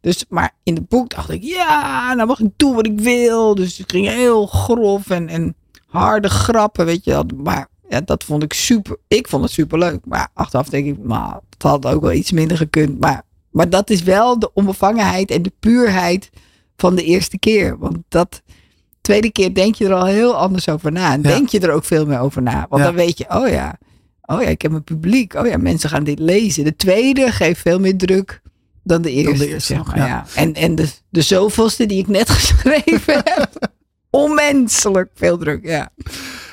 Dus, maar in het boek dacht ik, ja, nou mag ik doen wat ik wil. Dus ik ging heel grof en, en harde grappen, weet je wel. Maar ja, dat vond ik super. Ik vond het super leuk. Maar achteraf denk ik, nou, het had ook wel iets minder gekund. Maar, maar dat is wel de onbevangenheid en de puurheid van de eerste keer. Want dat tweede keer denk je er al heel anders over na. En Ja. denk je er ook veel meer over na. Want Ja. dan weet je, oh ja, oh ja, ik heb een publiek. Oh ja, mensen gaan dit lezen. De tweede geeft veel meer druk dan de eerste. eerste zeg nog, maar, ja. ja. En, en de, de zoveelste die ik net [LAUGHS] geschreven heb. [LAUGHS] Onmenselijk veel druk, ja.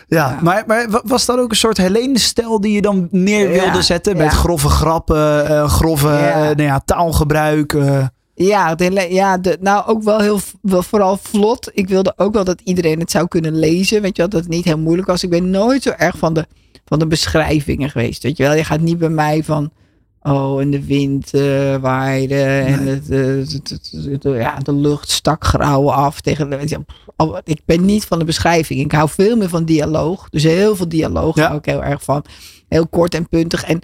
Ja, Ja. Maar, maar wa- was dat ook een soort Helene-stijl die je dan neer Ja, wilde zetten? Met grove grappen, eh, grove eh, nou ja, taalgebruik. eh. Ja, de, ja de, nou ook wel heel wel vooral vlot. Ik wilde ook wel dat iedereen het zou kunnen lezen. Weet je wel, dat het niet heel moeilijk was. Ik ben nooit zo erg van de, van de beschrijvingen geweest. Weet je wel, je gaat niet bij mij van. Oh, en de wind eh, waaide. En Nee. het, het- het- het- de- ja, de lucht stak grauw af. Tegen, de- weet je, al- ik ben niet van de beschrijving. Ik hou veel meer van dialoog. Dus heel veel dialoog Ja. hou ik heel erg van. Heel kort en puntig. En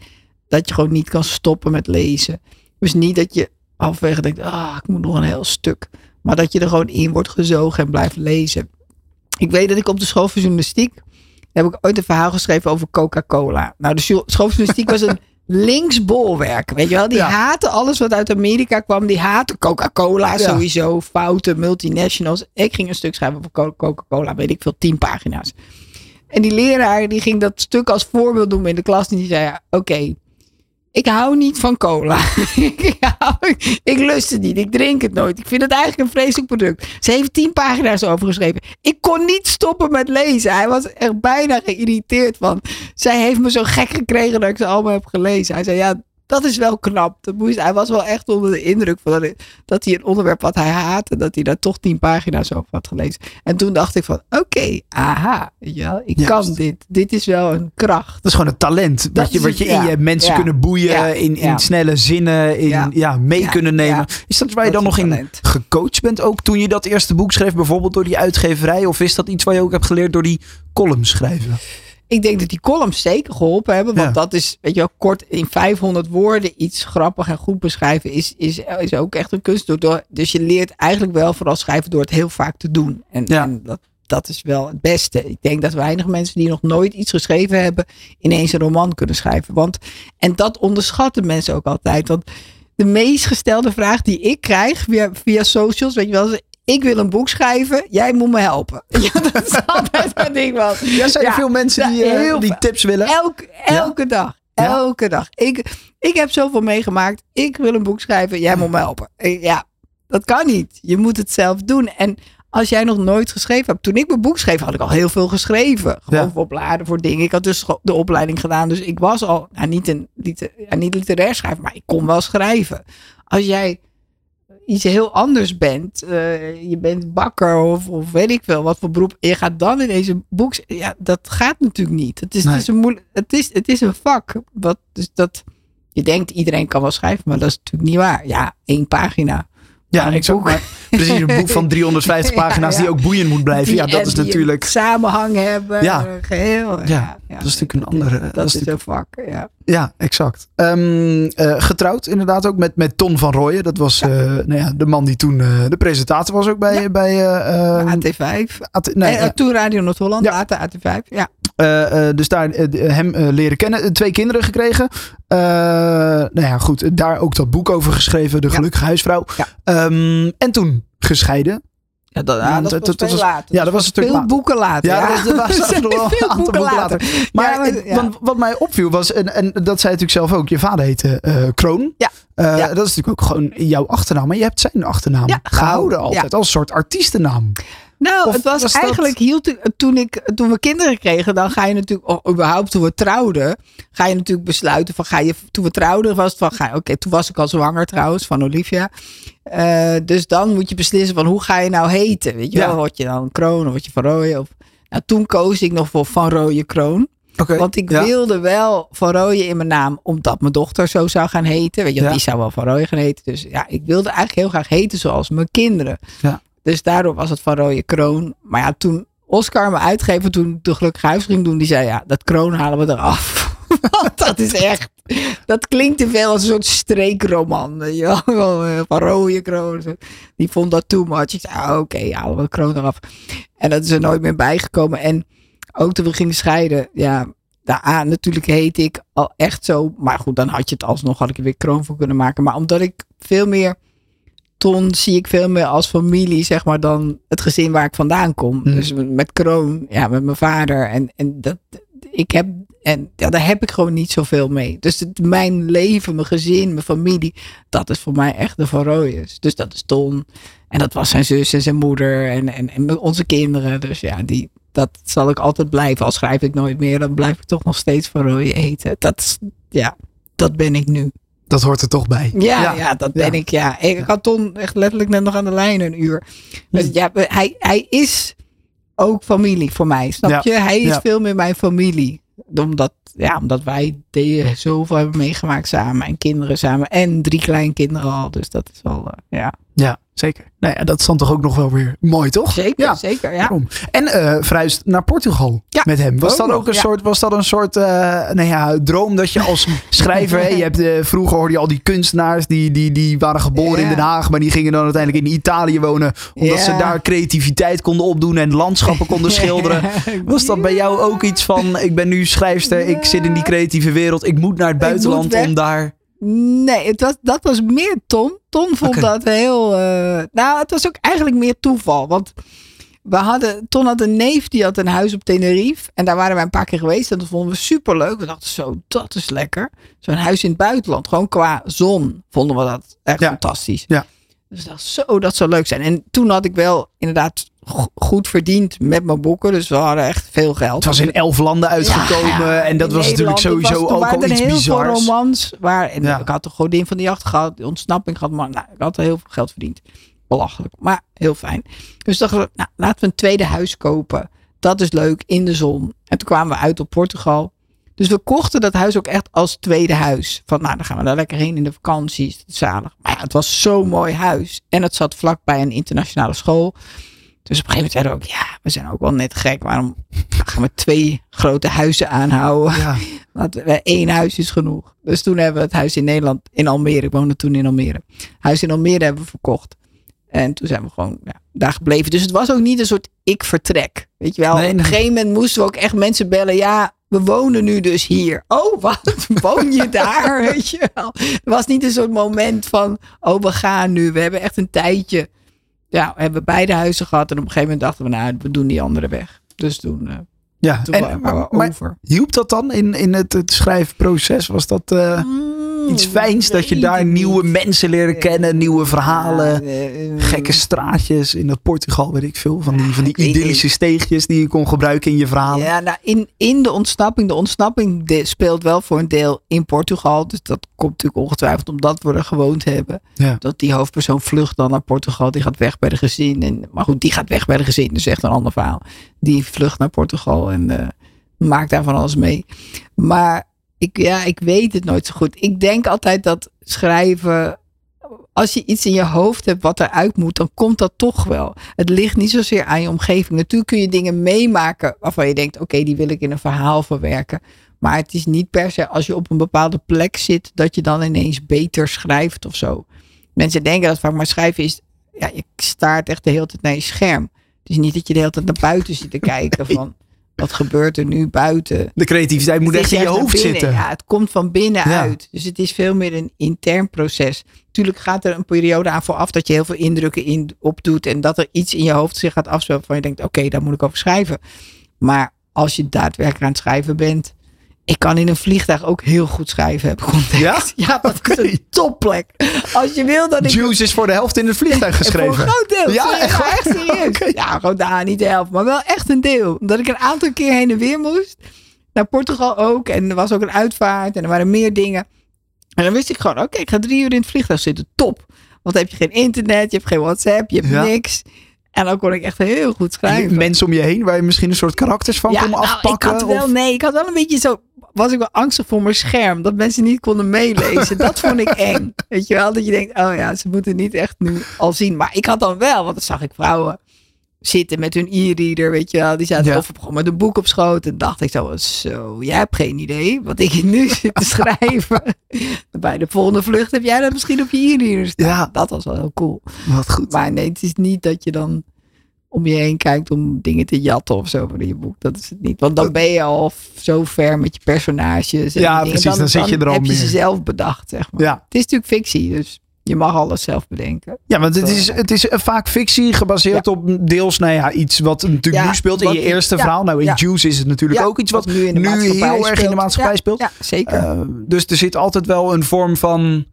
dat je gewoon niet kan stoppen met lezen. Dus niet dat je halverwege denkt, ah, ik moet nog een heel stuk. Maar dat je er gewoon in wordt gezogen en blijft lezen. Ik weet dat ik op de school van journalistiek, heb ik ooit een verhaal geschreven over Coca-Cola. Nou, de school journalistiek was een [LAUGHS] linksbolwerk. Weet je wel, die Ja. haten alles wat uit Amerika kwam. Die haten Coca-Cola Ja. sowieso, fouten, multinationals. Ik ging een stuk schrijven over Co- Coca-Cola, weet ik veel, tien pagina's. En die leraar die ging dat stuk als voorbeeld doen in de klas. En die zei, ja, oké, ik hou niet van cola. [LAUGHS] ik, lust het niet. Ik drink het nooit. Ik vind het eigenlijk een vreselijk product. Ze heeft tien pagina's over geschreven. Ik kon niet stoppen met lezen. Hij was echt bijna geïrriteerd van. Zij heeft me zo gek gekregen dat ik ze allemaal heb gelezen. Hij zei, ja, dat is wel knap. Dat moest, hij was wel echt onder de indruk van dat, dat hij een onderwerp wat hij haatte, dat hij daar toch tien pagina's over had gelezen. En toen dacht ik van, oké, aha, ja, ik Juist. kan dit. Dit is wel een kracht. Dat is gewoon een talent. Dat, Dat je, wat je in ja. je mensen Ja. kunnen boeien, in, in snelle zinnen, in, ja. Mee kunnen nemen. Is dat waar je dan nog in talent. gecoacht bent ook toen je dat eerste boek schreef, bijvoorbeeld door die uitgeverij? Of is dat iets waar je ook hebt geleerd door die columns schrijven? Ik denk dat die columns zeker geholpen hebben. Want Ja. dat is, weet je wel, kort in 500 woorden iets grappig en goed beschrijven is, is, is ook echt een kunst. Door- dus je leert eigenlijk wel vooral schrijven door het heel vaak te doen. En, Ja. en dat, dat is wel het beste. Ik denk dat weinig mensen die nog nooit iets geschreven hebben, ineens een roman kunnen schrijven. Want, en dat onderschatten mensen ook altijd. Want de meest gestelde vraag die ik krijg via, via socials, weet je wel, ik wil een boek schrijven, jij moet me helpen. [LAUGHS] Ja, dat is altijd een ding van. Ja, zijn er Ja, veel mensen die, ja, eh, heel die tips willen? Elke, elke dag. Elke dag. Ik, ik heb zoveel meegemaakt. Ik wil een boek schrijven. Jij moet me helpen. Ja, dat kan niet. Je moet het zelf doen. En als jij nog nooit geschreven hebt. Toen ik mijn boek schreef, had ik al heel veel geschreven. Gewoon voor bladen, voor dingen. Ik had dus de opleiding gedaan. Dus ik was al, nou, niet, een, ja, niet literair schrijver, maar ik kon wel schrijven. Als jij iets heel anders bent. eh, je bent bakker of, of weet ik veel wat voor beroep. En je gaat dan in deze boek. Ja, dat gaat natuurlijk niet. Het is, Nee. het is, een, moeilijk, het is, het is een vak. Wat, dus dat, je denkt iedereen kan wel schrijven, maar dat is natuurlijk niet waar. Ja, één pagina. Ja, ik zou maar precies een boek van [LAUGHS] 350 Ja, pagina's die ook boeiend moet blijven. Ja, dat is natuurlijk. samenhang hebben. Ja. Geheel. Ja, dat is natuurlijk een andere. Dat, dat is een vak. Ja. Ja, exact. Ehm, eh, getrouwd inderdaad ook met, met Ton van Rooyen. Dat was eh, nou ja, de man die toen eh, de presentator was ook bij... Bij eh, eh, AT5. AT nee, toen Radio Noord-Holland, Ja. later AT5. Ja. Eh, eh, dus daar eh, hem leren kennen. Twee kinderen gekregen. Nou ja, goed. Daar ook dat boek over geschreven. De Ja. Gelukkige Huisvrouw. Ja. Ehm, en toen gescheiden. Ja, dat, Ja, dat, dat- was dat veel was- later. ja, dat was een stuk Veel later. boeken later. Ja, dat was- [LAUGHS] dat wel een aantal boeken later. Maar, Ja, wat mij opviel was, en, en dat zei natuurlijk zelf ook, je vader heette Kroon. Ja. Dat is natuurlijk ook gewoon jouw achternaam. Maar je hebt zijn achternaam gehouden, altijd. Als een soort artiestennaam. Nou, Of het was, was dat- eigenlijk hield toen, ik, toen we kinderen kregen, dan ga je natuurlijk, of überhaupt toen we trouwden, ga je natuurlijk besluiten van ga je, toen we trouwden was het van ga oké, toen was ik al zwanger trouwens van Olivia. Eh, dus dan moet je beslissen van hoe ga je nou heten, weet je Ja. wel, word je dan Kroon of word je Van Rooyen of, nou toen koos ik nog voor Van Rooyen Kroon. Want ik ja. wilde wel Van Rooyen in mijn naam, omdat mijn dochter zo zou gaan heten. Weet je, Ja. die zou wel Van Rooyen gaan heten. Dus ja, ik wilde eigenlijk heel graag heten zoals mijn kinderen. Ja. Dus daardoor was het Van Rooyen Kroon. Maar ja, toen Oscar, mijn uitgever, toen de Gelukkige Huis ging doen, die zei ja, dat kroon halen we eraf. [LAUGHS] Dat is echt, dat klinkt te veel als een soort streekroman. Gewoon, [LAUGHS] eh, Van Rooyen Kroon. Die vond dat too much. Ik zei, ah, oké, halen we de kroon eraf. En dat is er nooit meer bijgekomen. En ook toen we gingen scheiden, ja, A, natuurlijk heet ik al echt zo. Maar goed, dan had je het alsnog, had ik er weer kroon voor kunnen maken. Maar omdat ik veel meer, Ton zie ik veel meer als familie, zeg maar, dan het gezin waar ik vandaan kom. Hmm. Dus met- kroon, ja, met mijn vader. En, en dat, ik heb, en ja, daar heb ik gewoon niet zoveel mee. Dus het, mijn leven, mijn gezin, mijn familie, dat is voor mij echt de Van Rooyens. Dus dat is Ton. En dat was zijn zus en zijn moeder en, en, en onze kinderen. Dus ja, die, dat zal ik altijd blijven. Al schrijf ik nooit meer, dan blijf ik toch nog steeds Van eten. Dat, is- ja, dat ben ik nu. Dat hoort er toch bij. Ja, ja, dat ben ja. ik. Ja. Ik had Ton echt letterlijk net nog aan de lijn een uur. Dus ja, hij, hij is ook familie voor mij. Snap je? Hij is veel meer mijn familie. Omdat, ja, omdat wij zoveel hebben meegemaakt samen. En kinderen samen. En drie kleinkinderen al. Dus dat is wel, eh, ja. Ja, zeker. Nou ja, dat is dan toch ook nog wel weer mooi, toch? Zeker, Ja. zeker. Ja. Daarom. En eh verhuisd naar Portugal Ja, met hem. Was ook dat ook een ja. soort, was dat een soort eh, nou ja, droom dat je als [LAUGHS] schrijver, hè, je hebt, eh, vroeger hoorde je al die kunstenaars die, die, die waren geboren in. Den Haag, maar die gingen dan uiteindelijk in Italië wonen, omdat ze daar creativiteit konden opdoen en landschappen konden [LAUGHS] schilderen. Was dat bij jou ook iets van, ik ben nu schrijfster, ik zit in die creatieve wereld, ik moet naar het buitenland om daar... Nee, het was, dat was meer Ton. Ton vond dat heel. eh, nou, het was ook eigenlijk meer toeval. Want We hadden, Ton had een neef die had een huis op Tenerife. En daar waren wij een paar keer geweest. En dat vonden we superleuk. We dachten zo, dat is lekker. Zo'n huis in het buitenland. Gewoon qua zon vonden we dat echt Ja. fantastisch. Ja. Dus dacht, zo, dat zou leuk zijn. En toen had ik wel inderdaad goed verdiend met mijn boeken. Dus we hadden echt veel geld. Het was in elf landen uitgekomen. Ja, en dat in was natuurlijk sowieso was- ook al iets heel veel romans. Waar, en Ja. Ik had de godin van de jacht gehad. De ontsnapping gehad. Maar nou, ik had heel veel geld verdiend. Belachelijk. Maar heel fijn. Dus dachten we, nou, laten we een tweede huis kopen. Dat is leuk. In de zon. En toen kwamen we uit op Portugal. Dus we kochten dat huis ook echt als tweede huis. Van nou, dan gaan we daar lekker heen in de vakanties. Zalig. Maar ja, het was zo'n mooi huis. En het zat vlakbij een internationale school. Dus op een gegeven moment zeiden we ook, ja, we zijn ook wel net gek. Waarom gaan we twee grote huizen aanhouden? Ja. [LAUGHS] Laten we, één huis is genoeg. Dus toen hebben we het huis in Nederland, in Almere. Ik woonde toen in Almere. Huis in Almere hebben we verkocht. En toen zijn we gewoon ja, daar gebleven. Dus het was ook niet een soort ik vertrek. Weet je wel, Nee, op een gegeven moment moesten we ook echt mensen bellen. Ja, we wonen nu dus hier. Oh, wat? [LAUGHS] Woon je daar? Weet je wel. Het was niet een soort moment van, oh, we gaan nu. We hebben echt een tijdje, ja, we hebben beide huizen gehad. En op een gegeven moment dachten we, nou, we doen die andere weg. Dus toen, eh, Ja. toen En, waren we maar, maar over. hielp dat dan in, in het, het schrijfproces? Was dat eh, iets fijns dat je daar nieuwe mensen leren kennen, nieuwe verhalen? Ja, eh, eh, Gekke straatjes in dat Portugal, weet ik veel. Van die, van die idyllische steegjes die je kon gebruiken in je verhalen. Ja, nou, in, in de ontsnapping. De ontsnapping de- speelt wel voor een deel in Portugal. Dus dat komt natuurlijk ongetwijfeld omdat we er gewoond hebben. Ja. Dat die hoofdpersoon vlucht dan naar Portugal. Die gaat weg bij de gezin. En, maar goed, die gaat weg bij de gezin. Dus echt een ander verhaal. Die vlucht naar Portugal en eh, maakt daar van alles mee. Maar ik, ja, ik weet het nooit zo goed. Ik denk altijd dat schrijven als je iets in je hoofd hebt wat eruit moet, dan komt dat toch wel. Het ligt niet zozeer aan je omgeving. Natuurlijk kun je dingen meemaken waarvan je denkt: oké, die wil ik in een verhaal verwerken. Maar het is niet per se als je op een bepaalde plek zit, dat je dan ineens beter schrijft of zo. Mensen denken dat vaak, maar schrijven is. Ja, je staart echt de hele tijd naar je scherm. Het is niet dat je de hele tijd naar buiten zit te kijken van. Wat gebeurt er nu buiten? De creativiteit moet echt in je hoofd zitten. Ja, het komt van binnenuit. Ja. Dus het is veel meer een intern proces. Tuurlijk gaat er een periode aan vooraf dat je heel veel indrukken in opdoet. En dat er iets in je hoofd zich gaat afspelen waarvan je denkt, oké, daar moet ik over schrijven. Maar als je daadwerkelijk aan het schrijven bent. Ik kan in een vliegtuig ook heel goed schrijven, heb ik ontdekt. Ja? [LAUGHS] Ja, dat is een topplek. Als je wil dat ik... Juice is voor de helft in het vliegtuig En [LAUGHS] Voor geschreven. een groot deel. Ja, echt serieus. [LAUGHS] Ja, gewoon daar niet de helft, maar wel echt een deel. Omdat ik een aantal keer heen en weer moest. Naar Portugal ook. En er was ook een uitvaart en er waren meer dingen. En dan wist ik gewoon, oké, ik ga drie uur in het vliegtuig zitten. Top. Want dan heb je geen internet, je hebt geen WhatsApp, je hebt Ja. niks. En dan kon ik echt heel goed En schrijven. mensen om je heen waar je misschien een soort karakters van kon nou, afpakken. Ik had wel, of- nee, ik had wel een beetje zo. Was ik wel angstig voor mijn scherm. Dat mensen niet konden meelezen. dat vond ik eng. [LAUGHS] Weet je wel? Dat je denkt, oh ja, ze moeten niet echt nu al zien. Maar ik had dan wel, want dan zag ik vrouwen zitten met hun e-reader. Weet je wel? Die zaten Ja. of met een boek op schoot. En dacht ik zo, zo, jij hebt geen idee wat ik nu [LAUGHS] zit te schrijven. [LAUGHS] Bij de volgende vlucht heb jij dat misschien op je e-reader staan. Ja. Dat was wel heel cool. Wat goed. Maar nee, het is niet dat je dan om je heen kijkt om dingen te jatten of zo voor je boek. Dat is het niet. Want dan ben je al zo ver met je personages. En Ja, precies, dan zit je er al heb je ze zelf bedacht, zeg maar. Ja. Het is natuurlijk fictie, dus je mag alles zelf bedenken. Ja, want het is, het is vaak fictie gebaseerd op deels nou ja, iets wat natuurlijk Ja, nu speelt in je eerste ja, verhaal. Nou, in. Juice is het natuurlijk ook iets wat, wat nu in de maatschappij heel erg in de speelt. maatschappij Ja, speelt. Ja, zeker. Eh, dus er zit altijd wel een vorm van,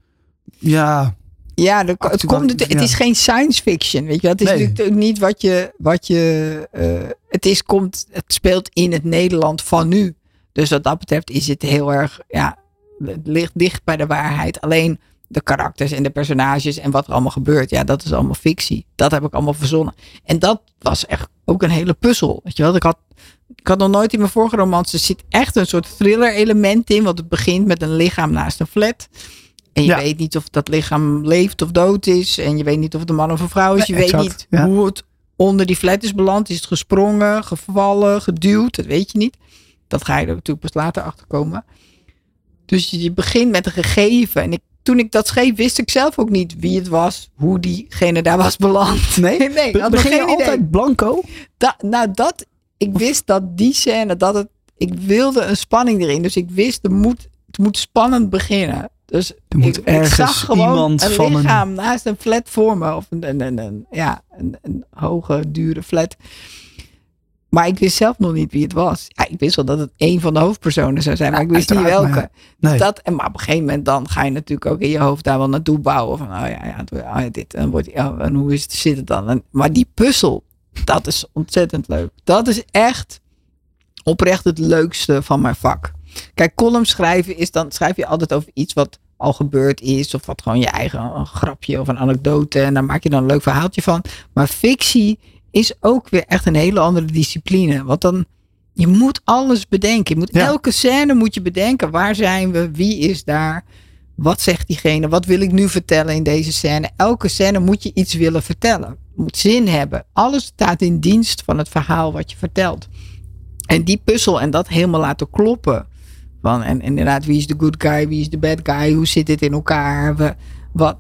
ja, Ja, het, komt, het, is geen science fiction, weet je wel. Het is Nee. natuurlijk niet wat je, wat je eh, het is, komt, het speelt in het Nederland van nu. Dus wat dat betreft is het heel erg, ja, het ligt dicht bij de waarheid. Alleen de karakters en de personages en wat er allemaal gebeurt, ja, dat is allemaal fictie. Dat heb ik allemaal verzonnen. En dat was echt ook een hele puzzel, weet je wel. Ik had, ik had nog nooit in mijn vorige romans, er zit echt een soort thriller element in, want het begint met een lichaam naast een flat. En je Ja. weet niet of dat lichaam leeft of dood is. En je weet niet of het een man of een vrouw is. Je Nee, weet exact, niet ja. hoe het onder die flat is beland. Is het gesprongen, gevallen, geduwd? Dat weet je niet. Dat ga je er natuurlijk pas later achter komen. Dus je begint met een gegeven. En ik, toen ik dat schreef, wist ik zelf ook niet wie het was. Hoe diegene daar was beland. nee. [LAUGHS] nee Be- nog begin je idee. altijd blanco? Da- nou, dat, ik wist dat die scène, dat het, ik wilde een spanning erin. Dus ik wist, er moet, het moet spannend beginnen. Dus Er moet ik, ik ergens zag gewoon iemand een van een- lichaam naast een flat voor me. Of een, een, een, een- ja, een, een hoge, dure flat. Maar ik wist zelf nog niet wie het was. Ja, ik wist wel dat het een van de hoofdpersonen zou zijn, maar ik wist niet welke. Nee. Dat, en maar op een gegeven moment dan ga je natuurlijk ook in je hoofd daar wel naartoe bouwen. Van, oh ja, ja, oh dit. En, wordt, en hoe is het, zit het dan? En, maar die puzzel, dat is ontzettend leuk. Dat is echt oprecht het leukste van mijn vak. Kijk, column schrijven is dan schrijf je altijd over iets wat al gebeurd is. Of wat gewoon je eigen grapje of een anekdote. En daar maak je dan een leuk verhaaltje van. Maar fictie is ook weer echt een hele andere discipline. Want dan, je moet alles bedenken. Je moet Ja. elke scène moet je bedenken. Waar zijn we? Wie is daar? Wat zegt diegene? Wat wil ik nu vertellen in deze scène? Elke scène moet je iets willen vertellen. Moet zin hebben. Alles staat in dienst van het verhaal wat je vertelt. En die puzzel en dat helemaal laten kloppen. Van, en inderdaad, wie is de good guy, wie is de bad guy, hoe zit dit in elkaar? We, wat,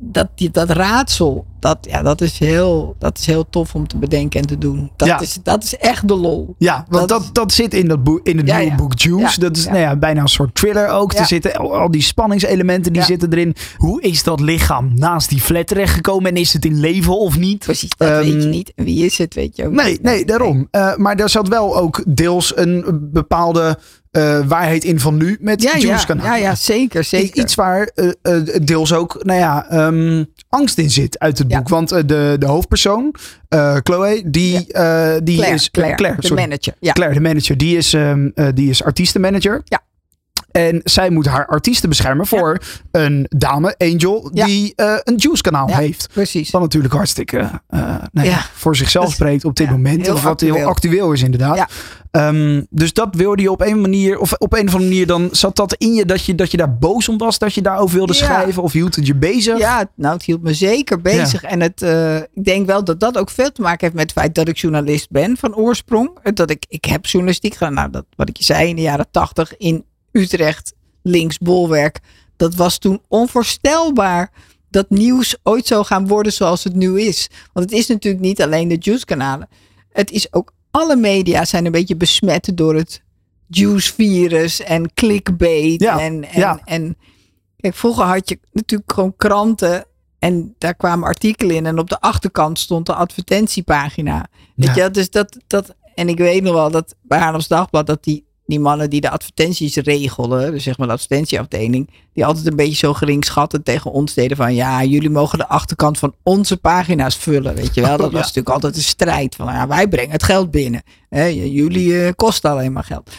dat, dat raadsel, dat, ja, dat, is heel, dat is heel tof om te bedenken en te doen. Dat, Ja. is, dat is echt de lol. Ja, want Dat dat, dat, zit in, dat boek, in het Ja, nieuwe boek Juice. Dat is. Nou ja, bijna een soort thriller ook. Er zitten al, die spanningselementen die zitten erin. Hoe is dat lichaam naast die flat terechtgekomen en is het in leven of niet? Precies, dat weet je Ehm, niet. Wie is het, weet je ook Nee, niet. nee, daarom. Eh, maar daar zat wel ook deels een bepaalde eh, waarheid in van nu met Ja, Juice ja, kanaal. ja, ja, zeker, zeker. Iets waar eh, deels ook, nou ja, ehm, angst in zit uit het Ja. boek. Want eh, de, de hoofdpersoon, eh, Chloe, die, eh, die Claire, is... Claire, de sorry. manager. Ja. Claire, de manager, die is, ehm, eh, die is artiestenmanager. Ja. En zij moet haar artiesten beschermen voor een dame, Angel, Ja. die een Juice kanaal Ja, heeft. Precies. Wat natuurlijk hartstikke nou ja, voor zichzelf Dat spreekt op dit moment. heel Of wat heel actueel. actueel is inderdaad. Ehm, dus dat wilde je op een manier, of op een of andere manier, dan zat dat in je dat je, dat je daar boos om was, dat je daarover wilde Ja. schrijven, of hield het je bezig? Ja, nou, het hield me zeker bezig. En het, eh, ik denk wel dat dat ook veel te maken heeft met het feit dat ik journalist ben van oorsprong. Eh, Dat ik, ik heb journalistiek gedaan. Nou, dat, wat ik je zei in de jaren tachtig in Utrecht, links bolwerk. Dat was toen onvoorstelbaar dat nieuws ooit zou gaan worden zoals het nu is. Want het is natuurlijk niet alleen de Juice-kanalen. Het is ook alle media zijn een beetje besmet door het Juice-virus en clickbait. Ja, en, en, ja. en kijk, vroeger had je natuurlijk gewoon kranten en daar kwamen artikelen in. En op de achterkant stond de advertentiepagina. Weet Ja. je, dus dat, dat, en ik weet nog wel dat bij Haarlems Dagblad dat die, die mannen die de advertenties regelen, dus zeg maar de advertentieafdeling, die altijd een beetje zo geringschattend tegen ons deden van ja, jullie mogen de achterkant van onze pagina's vullen, weet je wel. Dat Oh, ja. was natuurlijk altijd een strijd van ja, wij brengen het geld binnen. Hè, jullie eh, kosten alleen maar geld.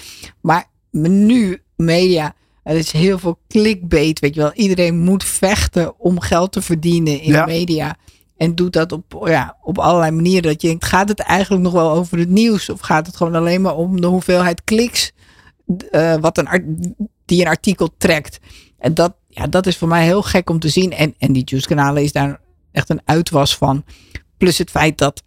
Maar nu, media, er is heel veel clickbait, weet je wel. Iedereen moet vechten om geld te verdienen in Ja. de media. En doet dat op, ja, op allerlei manieren. Dat je denkt, gaat het eigenlijk nog wel over het nieuws? Of gaat het gewoon alleen maar om de hoeveelheid kliks eh, wat een art- die een artikel trekt? En dat, ja, dat is voor mij heel gek om te zien. En, en die Juice-kanalen is daar echt een uitwas van. Plus het feit dat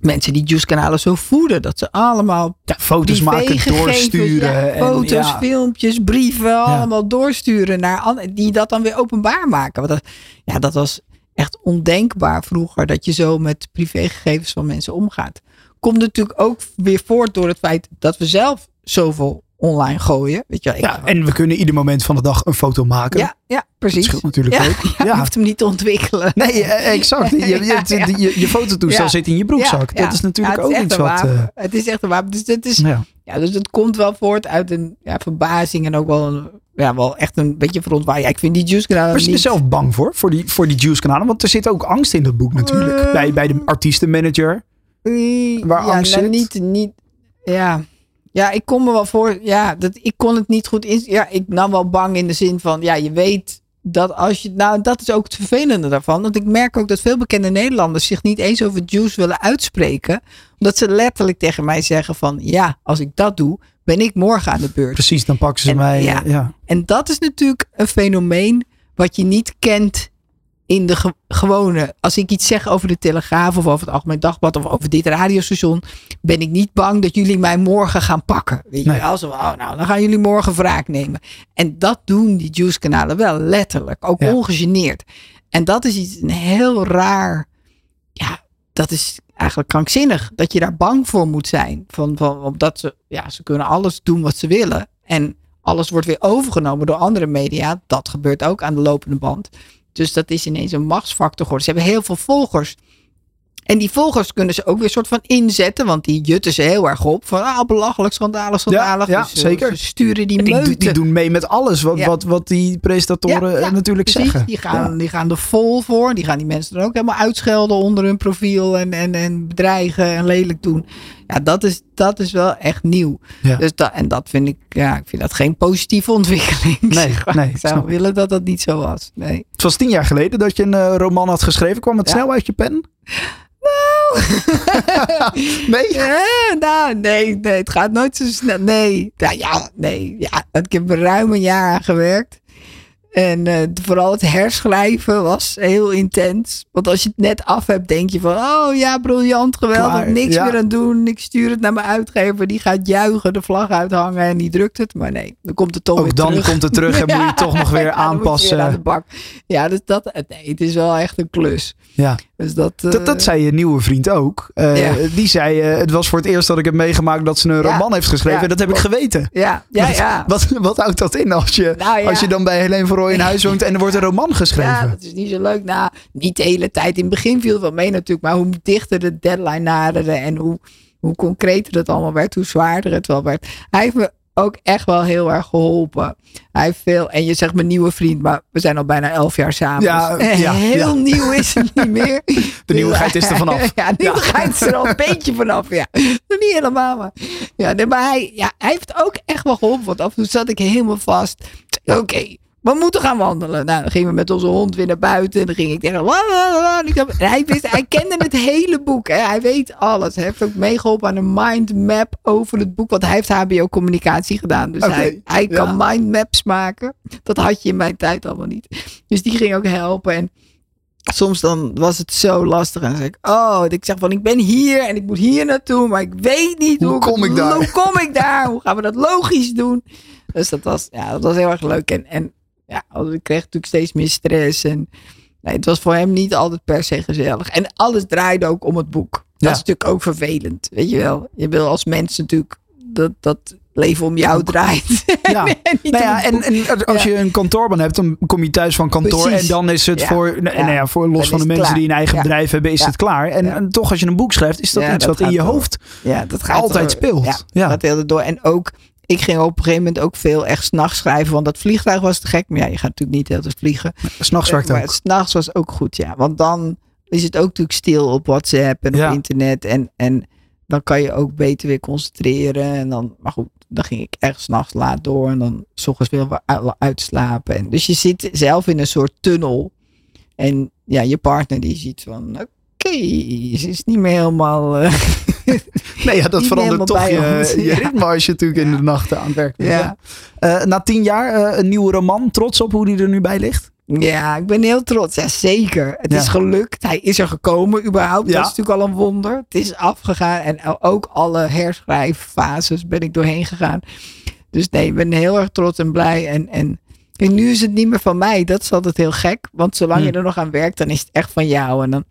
mensen die Juice-kanalen zo voeden. Dat ze allemaal Ja, foto's maken, doorsturen. ja, en, foto's, ja. filmpjes, brieven, allemaal doorsturen naar die dat dan weer openbaar maken. Want dat, ja, dat was echt ondenkbaar vroeger dat je zo met privégegevens van mensen omgaat. Komt natuurlijk ook weer voort door het feit dat we zelf zoveel online gooien. Weet je, wel. Ja, en we kunnen ieder moment van de dag een foto maken. ja, ja, dat precies. scheelt natuurlijk Ja, ook. [LAUGHS] ja. Je hoeft hem niet te ontwikkelen. Nee, eh, exact. [LAUGHS] Je, je, je, je fototoestel zit in je broekzak. Dat is natuurlijk ook iets wat... eh, het is echt een wapen. Dus het is, ja. Dus het komt wel voort uit een ja, verbazing en ook wel, een, ja, wel echt een beetje verontwaardiging. Ja, ik vind die juice kanalen Was je er niet... zelf bang voor? Voor die, voor die Juice-kanalen? Want er zit ook angst in dat boek natuurlijk. Eh. bij, bij de artiestenmanager. Eh, waar ja, angst nou, zit? Niet, niet, ja. Ja, ik kon me wel voor... Ja, dat, ik kon het niet goed in... Ja, ik nam wel bang in de zin van... Ja, je weet dat als je... Nou, dat is ook het vervelende daarvan. Want ik merk ook dat veel bekende Nederlanders... zich niet eens over juice willen uitspreken. Omdat ze letterlijk tegen mij zeggen van... Ja, als ik dat doe, ben ik morgen aan de beurt. Precies, dan pakken ze En- mij. ja. ja. En dat is natuurlijk een fenomeen wat je niet kent in de ge- gewone. Als ik iets zeg over de Telegraaf of over het Algemeen Dagblad of over dit radiostation, ben ik niet bang dat jullie mij morgen gaan pakken. Weet Nee. je wel? Zo, oh, nou, dan gaan jullie morgen wraak nemen. En dat doen die Juice-kanalen wel, letterlijk. Ook Ja. ongegeneerd. En dat is iets een heel raar. Ja, dat is eigenlijk krankzinnig. Dat je daar bang voor moet zijn. Van, van, omdat ze, ja, ze kunnen alles doen wat ze willen. En alles wordt weer overgenomen door andere media. Dat gebeurt ook aan de lopende band. Dus dat is ineens een machtsfactor geworden. Ze hebben heel veel volgers. En die volgers kunnen ze ook weer soort van inzetten. Want die jutten ze heel erg op. Van ah, belachelijk, schandalig, schandalig. ja, dus, eh, zeker. Ze sturen die En die, doen mee met alles wat, Ja. wat, wat die presentatoren Ja, natuurlijk precies. zeggen. Die gaan, Ja. die gaan er vol voor. Die gaan die mensen dan ook helemaal uitschelden onder hun profiel. En, en, en bedreigen en lelijk doen. Ja, dat is, dat is wel echt nieuw. Ja. Dus dat, en dat vind ik, ja, ik vind dat geen positieve ontwikkeling. Nee, zeg maar. nee, ik zou ik. willen dat dat niet zo was. Nee. Het was tien jaar geleden dat je een eh, roman had geschreven. Kwam het Ja. snel uit je pen? [LAUGHS] nee? Ja, nou, nee, nee, het gaat nooit zo snel. Nee, ja, ja nee. Ja, ik heb ruim een jaar aan gewerkt. En eh, vooral het herschrijven was heel intens. Want als je het net af hebt, denk je van... Oh ja, briljant, geweldig, Klaar, niks ja. meer aan doen. Ik stuur het naar mijn uitgever. Die gaat juichen, de vlag uithangen en die drukt het. Maar nee, dan komt het toch weer Ook dan terug. komt het terug en [LAUGHS] moet je het toch nog weer [LAUGHS] Ja, dan aanpassen. weer aan de bak. Ja, dus dat, nee, het is wel echt een klus. Ja. Dus dat, Dat, eh, dat zei je nieuwe vriend ook. Eh, Ja. Die zei, eh, het was voor het eerst dat ik heb meegemaakt dat ze een Ja. roman heeft geschreven. Ja, dat heb ik geweten. Ja, ja, ja. Wat, wat houdt dat in als je, Nou als je dan bij Helene van Rooij in huis woont en er wordt een roman geschreven? Ja, dat is niet zo leuk. Nou, niet de hele tijd. In het begin viel het wel mee natuurlijk. Maar hoe dichter de deadline naderde en hoe, hoe concreter het allemaal werd, hoe zwaarder het wel werd. Hij heeft me ook echt wel heel erg geholpen. Hij heeft veel, en je zegt mijn nieuwe vriend, maar we zijn al bijna elf jaar samen. Ja, Dus, eh, ja, heel ja. nieuw is het niet [LAUGHS] meer. De nieuwigheid is er vanaf. [LAUGHS] Ja, de nieuwigheid is er al een [LAUGHS] beetje vanaf. Ja, nog niet helemaal. Maar, ja, nee, maar hij, ja, hij heeft ook echt wel geholpen. Want af en toe zat ik helemaal vast. Oké, we moeten gaan wandelen. Nou, dan gingen we met onze hond weer naar buiten. En dan ging ik tegen. Ik hij, wist, hij kende het hele boek. Hè. Hij weet alles. Hij heeft ook meegeholpen aan een mindmap over het boek. Want hij heeft HBO communicatie gedaan. Dus hij, hij ja. kan mindmaps maken. Dat had je in mijn tijd allemaal niet. Dus die ging ook helpen. En soms dan was het zo lastig. En dan zeg ik, oh, ik zeg van, ik ben hier en ik moet hier naartoe, maar ik weet niet Hoe hoe, kom het- ik daar? Hoe kom ik daar? Hoe gaan we dat logisch doen? Dus dat was, ja, dat was heel erg leuk. En, en ja, ik kreeg natuurlijk steeds meer stress. En nee, het was voor hem niet altijd per se gezellig. En alles draaide ook om het boek. Dat Ja. is natuurlijk ook vervelend, weet je wel. Je wil als mens natuurlijk dat dat leven om jou draait. Ja. [LAUGHS] En Nou ja, en, als Ja. je een kantoorbaan hebt, dan kom je thuis van kantoor. Precies. En dan is het voor, nou, Ja. voor los Dan van de mensen klaar. die een eigen bedrijf hebben, is het klaar. En, toch, als je een boek schrijft, is dat iets dat wat in je door. hoofd Ja, dat gaat altijd speelt. Ja, Ja. gaat heel door. En ook, ik ging op een gegeven moment ook veel echt s'nachts schrijven. Want dat vliegtuig was te gek. Maar ja, je gaat natuurlijk niet heel te vliegen. s'nachts werkt maar ook. s'nachts was ook goed, ja. Want dan is het ook natuurlijk stil op WhatsApp en Ja. op internet. En, en dan kan je ook beter weer concentreren. En dan, maar goed, dan ging ik echt s'nachts laat door. En dan s ochtends weer uitslapen. En dus je zit zelf in een soort tunnel. En ja, je partner die ziet van... Oké, ze is niet meer helemaal... eh, [LAUGHS] [LAUGHS] Nee, ja, dat verandert toch je, je ritme als je natuurlijk in de nachten aan het werk bent. Ja. Eh, na tien jaar eh, een nieuwe roman. Trots op hoe die er nu bij ligt. Ja, ik ben heel trots. Ja, zeker. Het Ja. is gelukt. Hij is er gekomen überhaupt. Ja. Dat is natuurlijk al een wonder. Het is afgegaan. En ook alle herschrijffases ben ik doorheen gegaan. Dus nee, ik ben heel erg trots en blij. En, en, en nu is het niet meer van mij. Dat is altijd heel gek. Want zolang Hm. je er nog aan werkt, dan is het echt van jou. En dan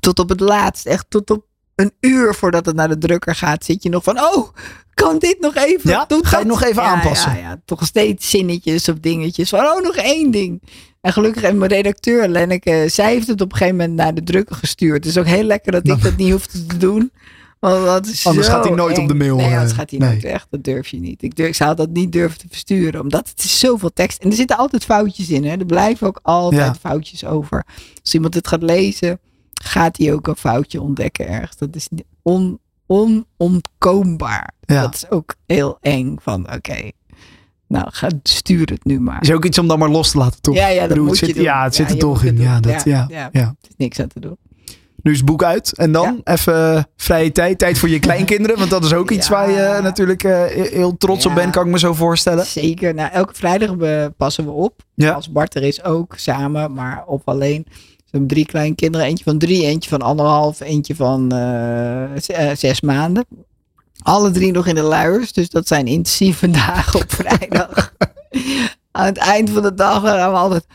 tot op het laatst, echt tot op een uur voordat het naar de drukker gaat, zit je nog van, oh, kan dit nog even? Ja, ga je nog even Ja, aanpassen? Ja, ja, toch steeds zinnetjes of dingetjes van, oh, nog één ding. En gelukkig heeft mijn redacteur, Lenneke, zij heeft het op een gegeven moment naar de drukker gestuurd. Het is ook heel lekker dat ik dat niet hoefde te doen. Want dat is Anders gaat hij nooit eng. op de mail, Nee, eh, anders gaat hij nee. nooit weg. Dat durf je niet. Ik, durf, ik zou dat niet durven te versturen. Omdat het is zoveel tekst. En er zitten altijd foutjes in. Hè. Er blijven ook altijd foutjes over. Als iemand het gaat lezen, gaat hij ook een foutje ontdekken ergens. Dat is on, onontkoombaar. Ja. Dat is ook heel eng. Van oké, nou ga, stuur het nu maar. Is ook iets om dan maar los te laten, toch? Ja, ja, dat bedoel, moet het je zit. Ja, het zit er toch in. Ja, dat, ja, ja. ja. Is niks aan te doen. Nu is het boek uit. En dan even eh, vrije tijd. Tijd voor je [LAUGHS] kleinkinderen. Want dat is ook iets waar je eh, natuurlijk eh, heel trots op bent, kan ik me zo voorstellen. Zeker. Nou, elke vrijdag passen we op. Als Bart er is ook, samen, maar op alleen. Ze hebben drie kleinkinderen. Eentje van drie, eentje van anderhalf, eentje van eh, eh, zes maanden. Alle drie nog in de luiers. Dus dat zijn intensieve [LAUGHS] dagen op vrijdag. [LAUGHS] aan het eind van de dag gaan we altijd...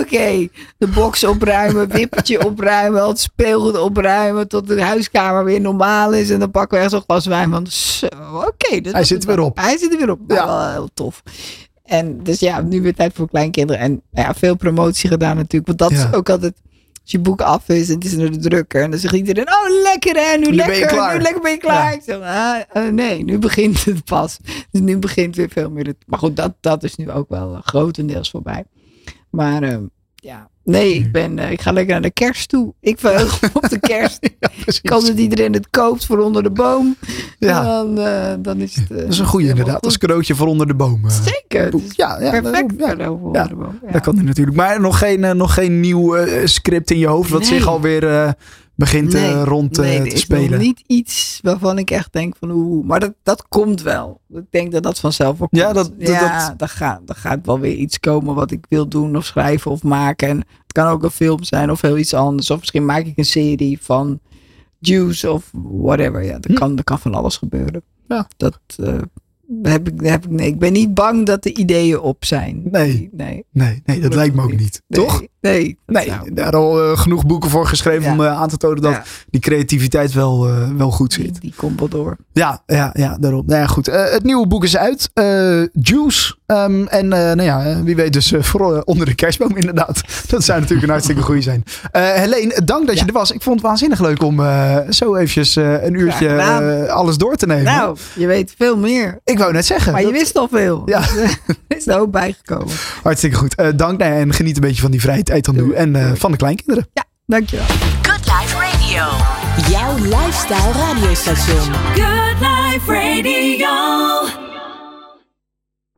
Oké, de box opruimen, wippertje opruimen, het speelgoed opruimen... tot de huiskamer weer normaal is. En dan pakken we echt zo'n glas wijn van... Zo, oké. dit Hij zit er weer op. Hij zit er weer op. Ja. Ja. Wel heel tof. En dus ja, nu weer tijd voor kleinkinderen. En nou ja, veel promotie gedaan natuurlijk. Want dat Ja. is ook altijd... Als je boek af is en het is naar de drukker. En dan zegt iedereen, oh lekker hè, nu, lekker, nu lekker ben je klaar. Ja. Ik zeg, ah, eh, nee, nu begint het pas. Dus nu begint weer veel meer het. Maar goed, dat, dat is nu ook wel eh, grotendeels voorbij. Maar eh, ja, nee, ik, ben, eh, ik ga lekker naar de kerst toe. Ik verheug me op de [LAUGHS] kerst. Ja, precies. Ik hoop dat iedereen het koopt voor onder de boom. Ja. Dan, eh, dan is het... eh, Dat is een goede inderdaad. Als goed. cadeautje voor onder de boom. Zeker. Ja, ja, perfect ja. cadeau voor Ja, onder de boom. Ja. Dat kan natuurlijk. Maar nog geen, nog geen nieuw script in je hoofd. Wat Nee. zich alweer begint eh, rond eh, nee, er te is nog spelen. niet iets waarvan ik echt denk van oeh, maar dat, dat komt wel. Ik denk dat dat vanzelf komt. Ja, dat- dat- ja, dat- dan gaat, dan gaat wel weer iets komen wat ik wil doen of schrijven of maken. En het kan ook een film zijn of heel iets anders. Of misschien maak ik een serie van Juice of whatever. Ja, dat, Hm. kan, dat kan van alles gebeuren. Ja. Dat eh, heb ik, heb ik, nee, ik ben niet bang dat de ideeën op zijn. Nee. Nee. Nee, nee, dat lijkt me ook niet. Nee, Toch? Nee. Nee, Nou, daar al eh, genoeg boeken voor geschreven Ja. om eh, aan te tonen dat Ja. die creativiteit wel, eh, wel goed zit. die komt wel door. Ja, ja, ja daarom. Nou ja, goed. Het nieuwe boek is uit. Juice. Ehm, en nou ja, wie weet dus onder de kerstboom inderdaad. [LAUGHS] Dat zou natuurlijk een hartstikke goede zijn. Helene, dank dat je er was. Ik vond het waanzinnig leuk om zo eventjes een uurtje eh, alles door te nemen. Nou, je weet veel meer. ik wou net zeggen. Maar je wist al veel. Ja. [LAUGHS] Er is er ook bijgekomen. Hartstikke goed. Dank nou en geniet een beetje van die vrije tijd dan nu. Doei. En eh, van de kleinkinderen. Ja, dankjewel. Good Life Radio. Jouw lifestyle radiostation. Good Life Radio.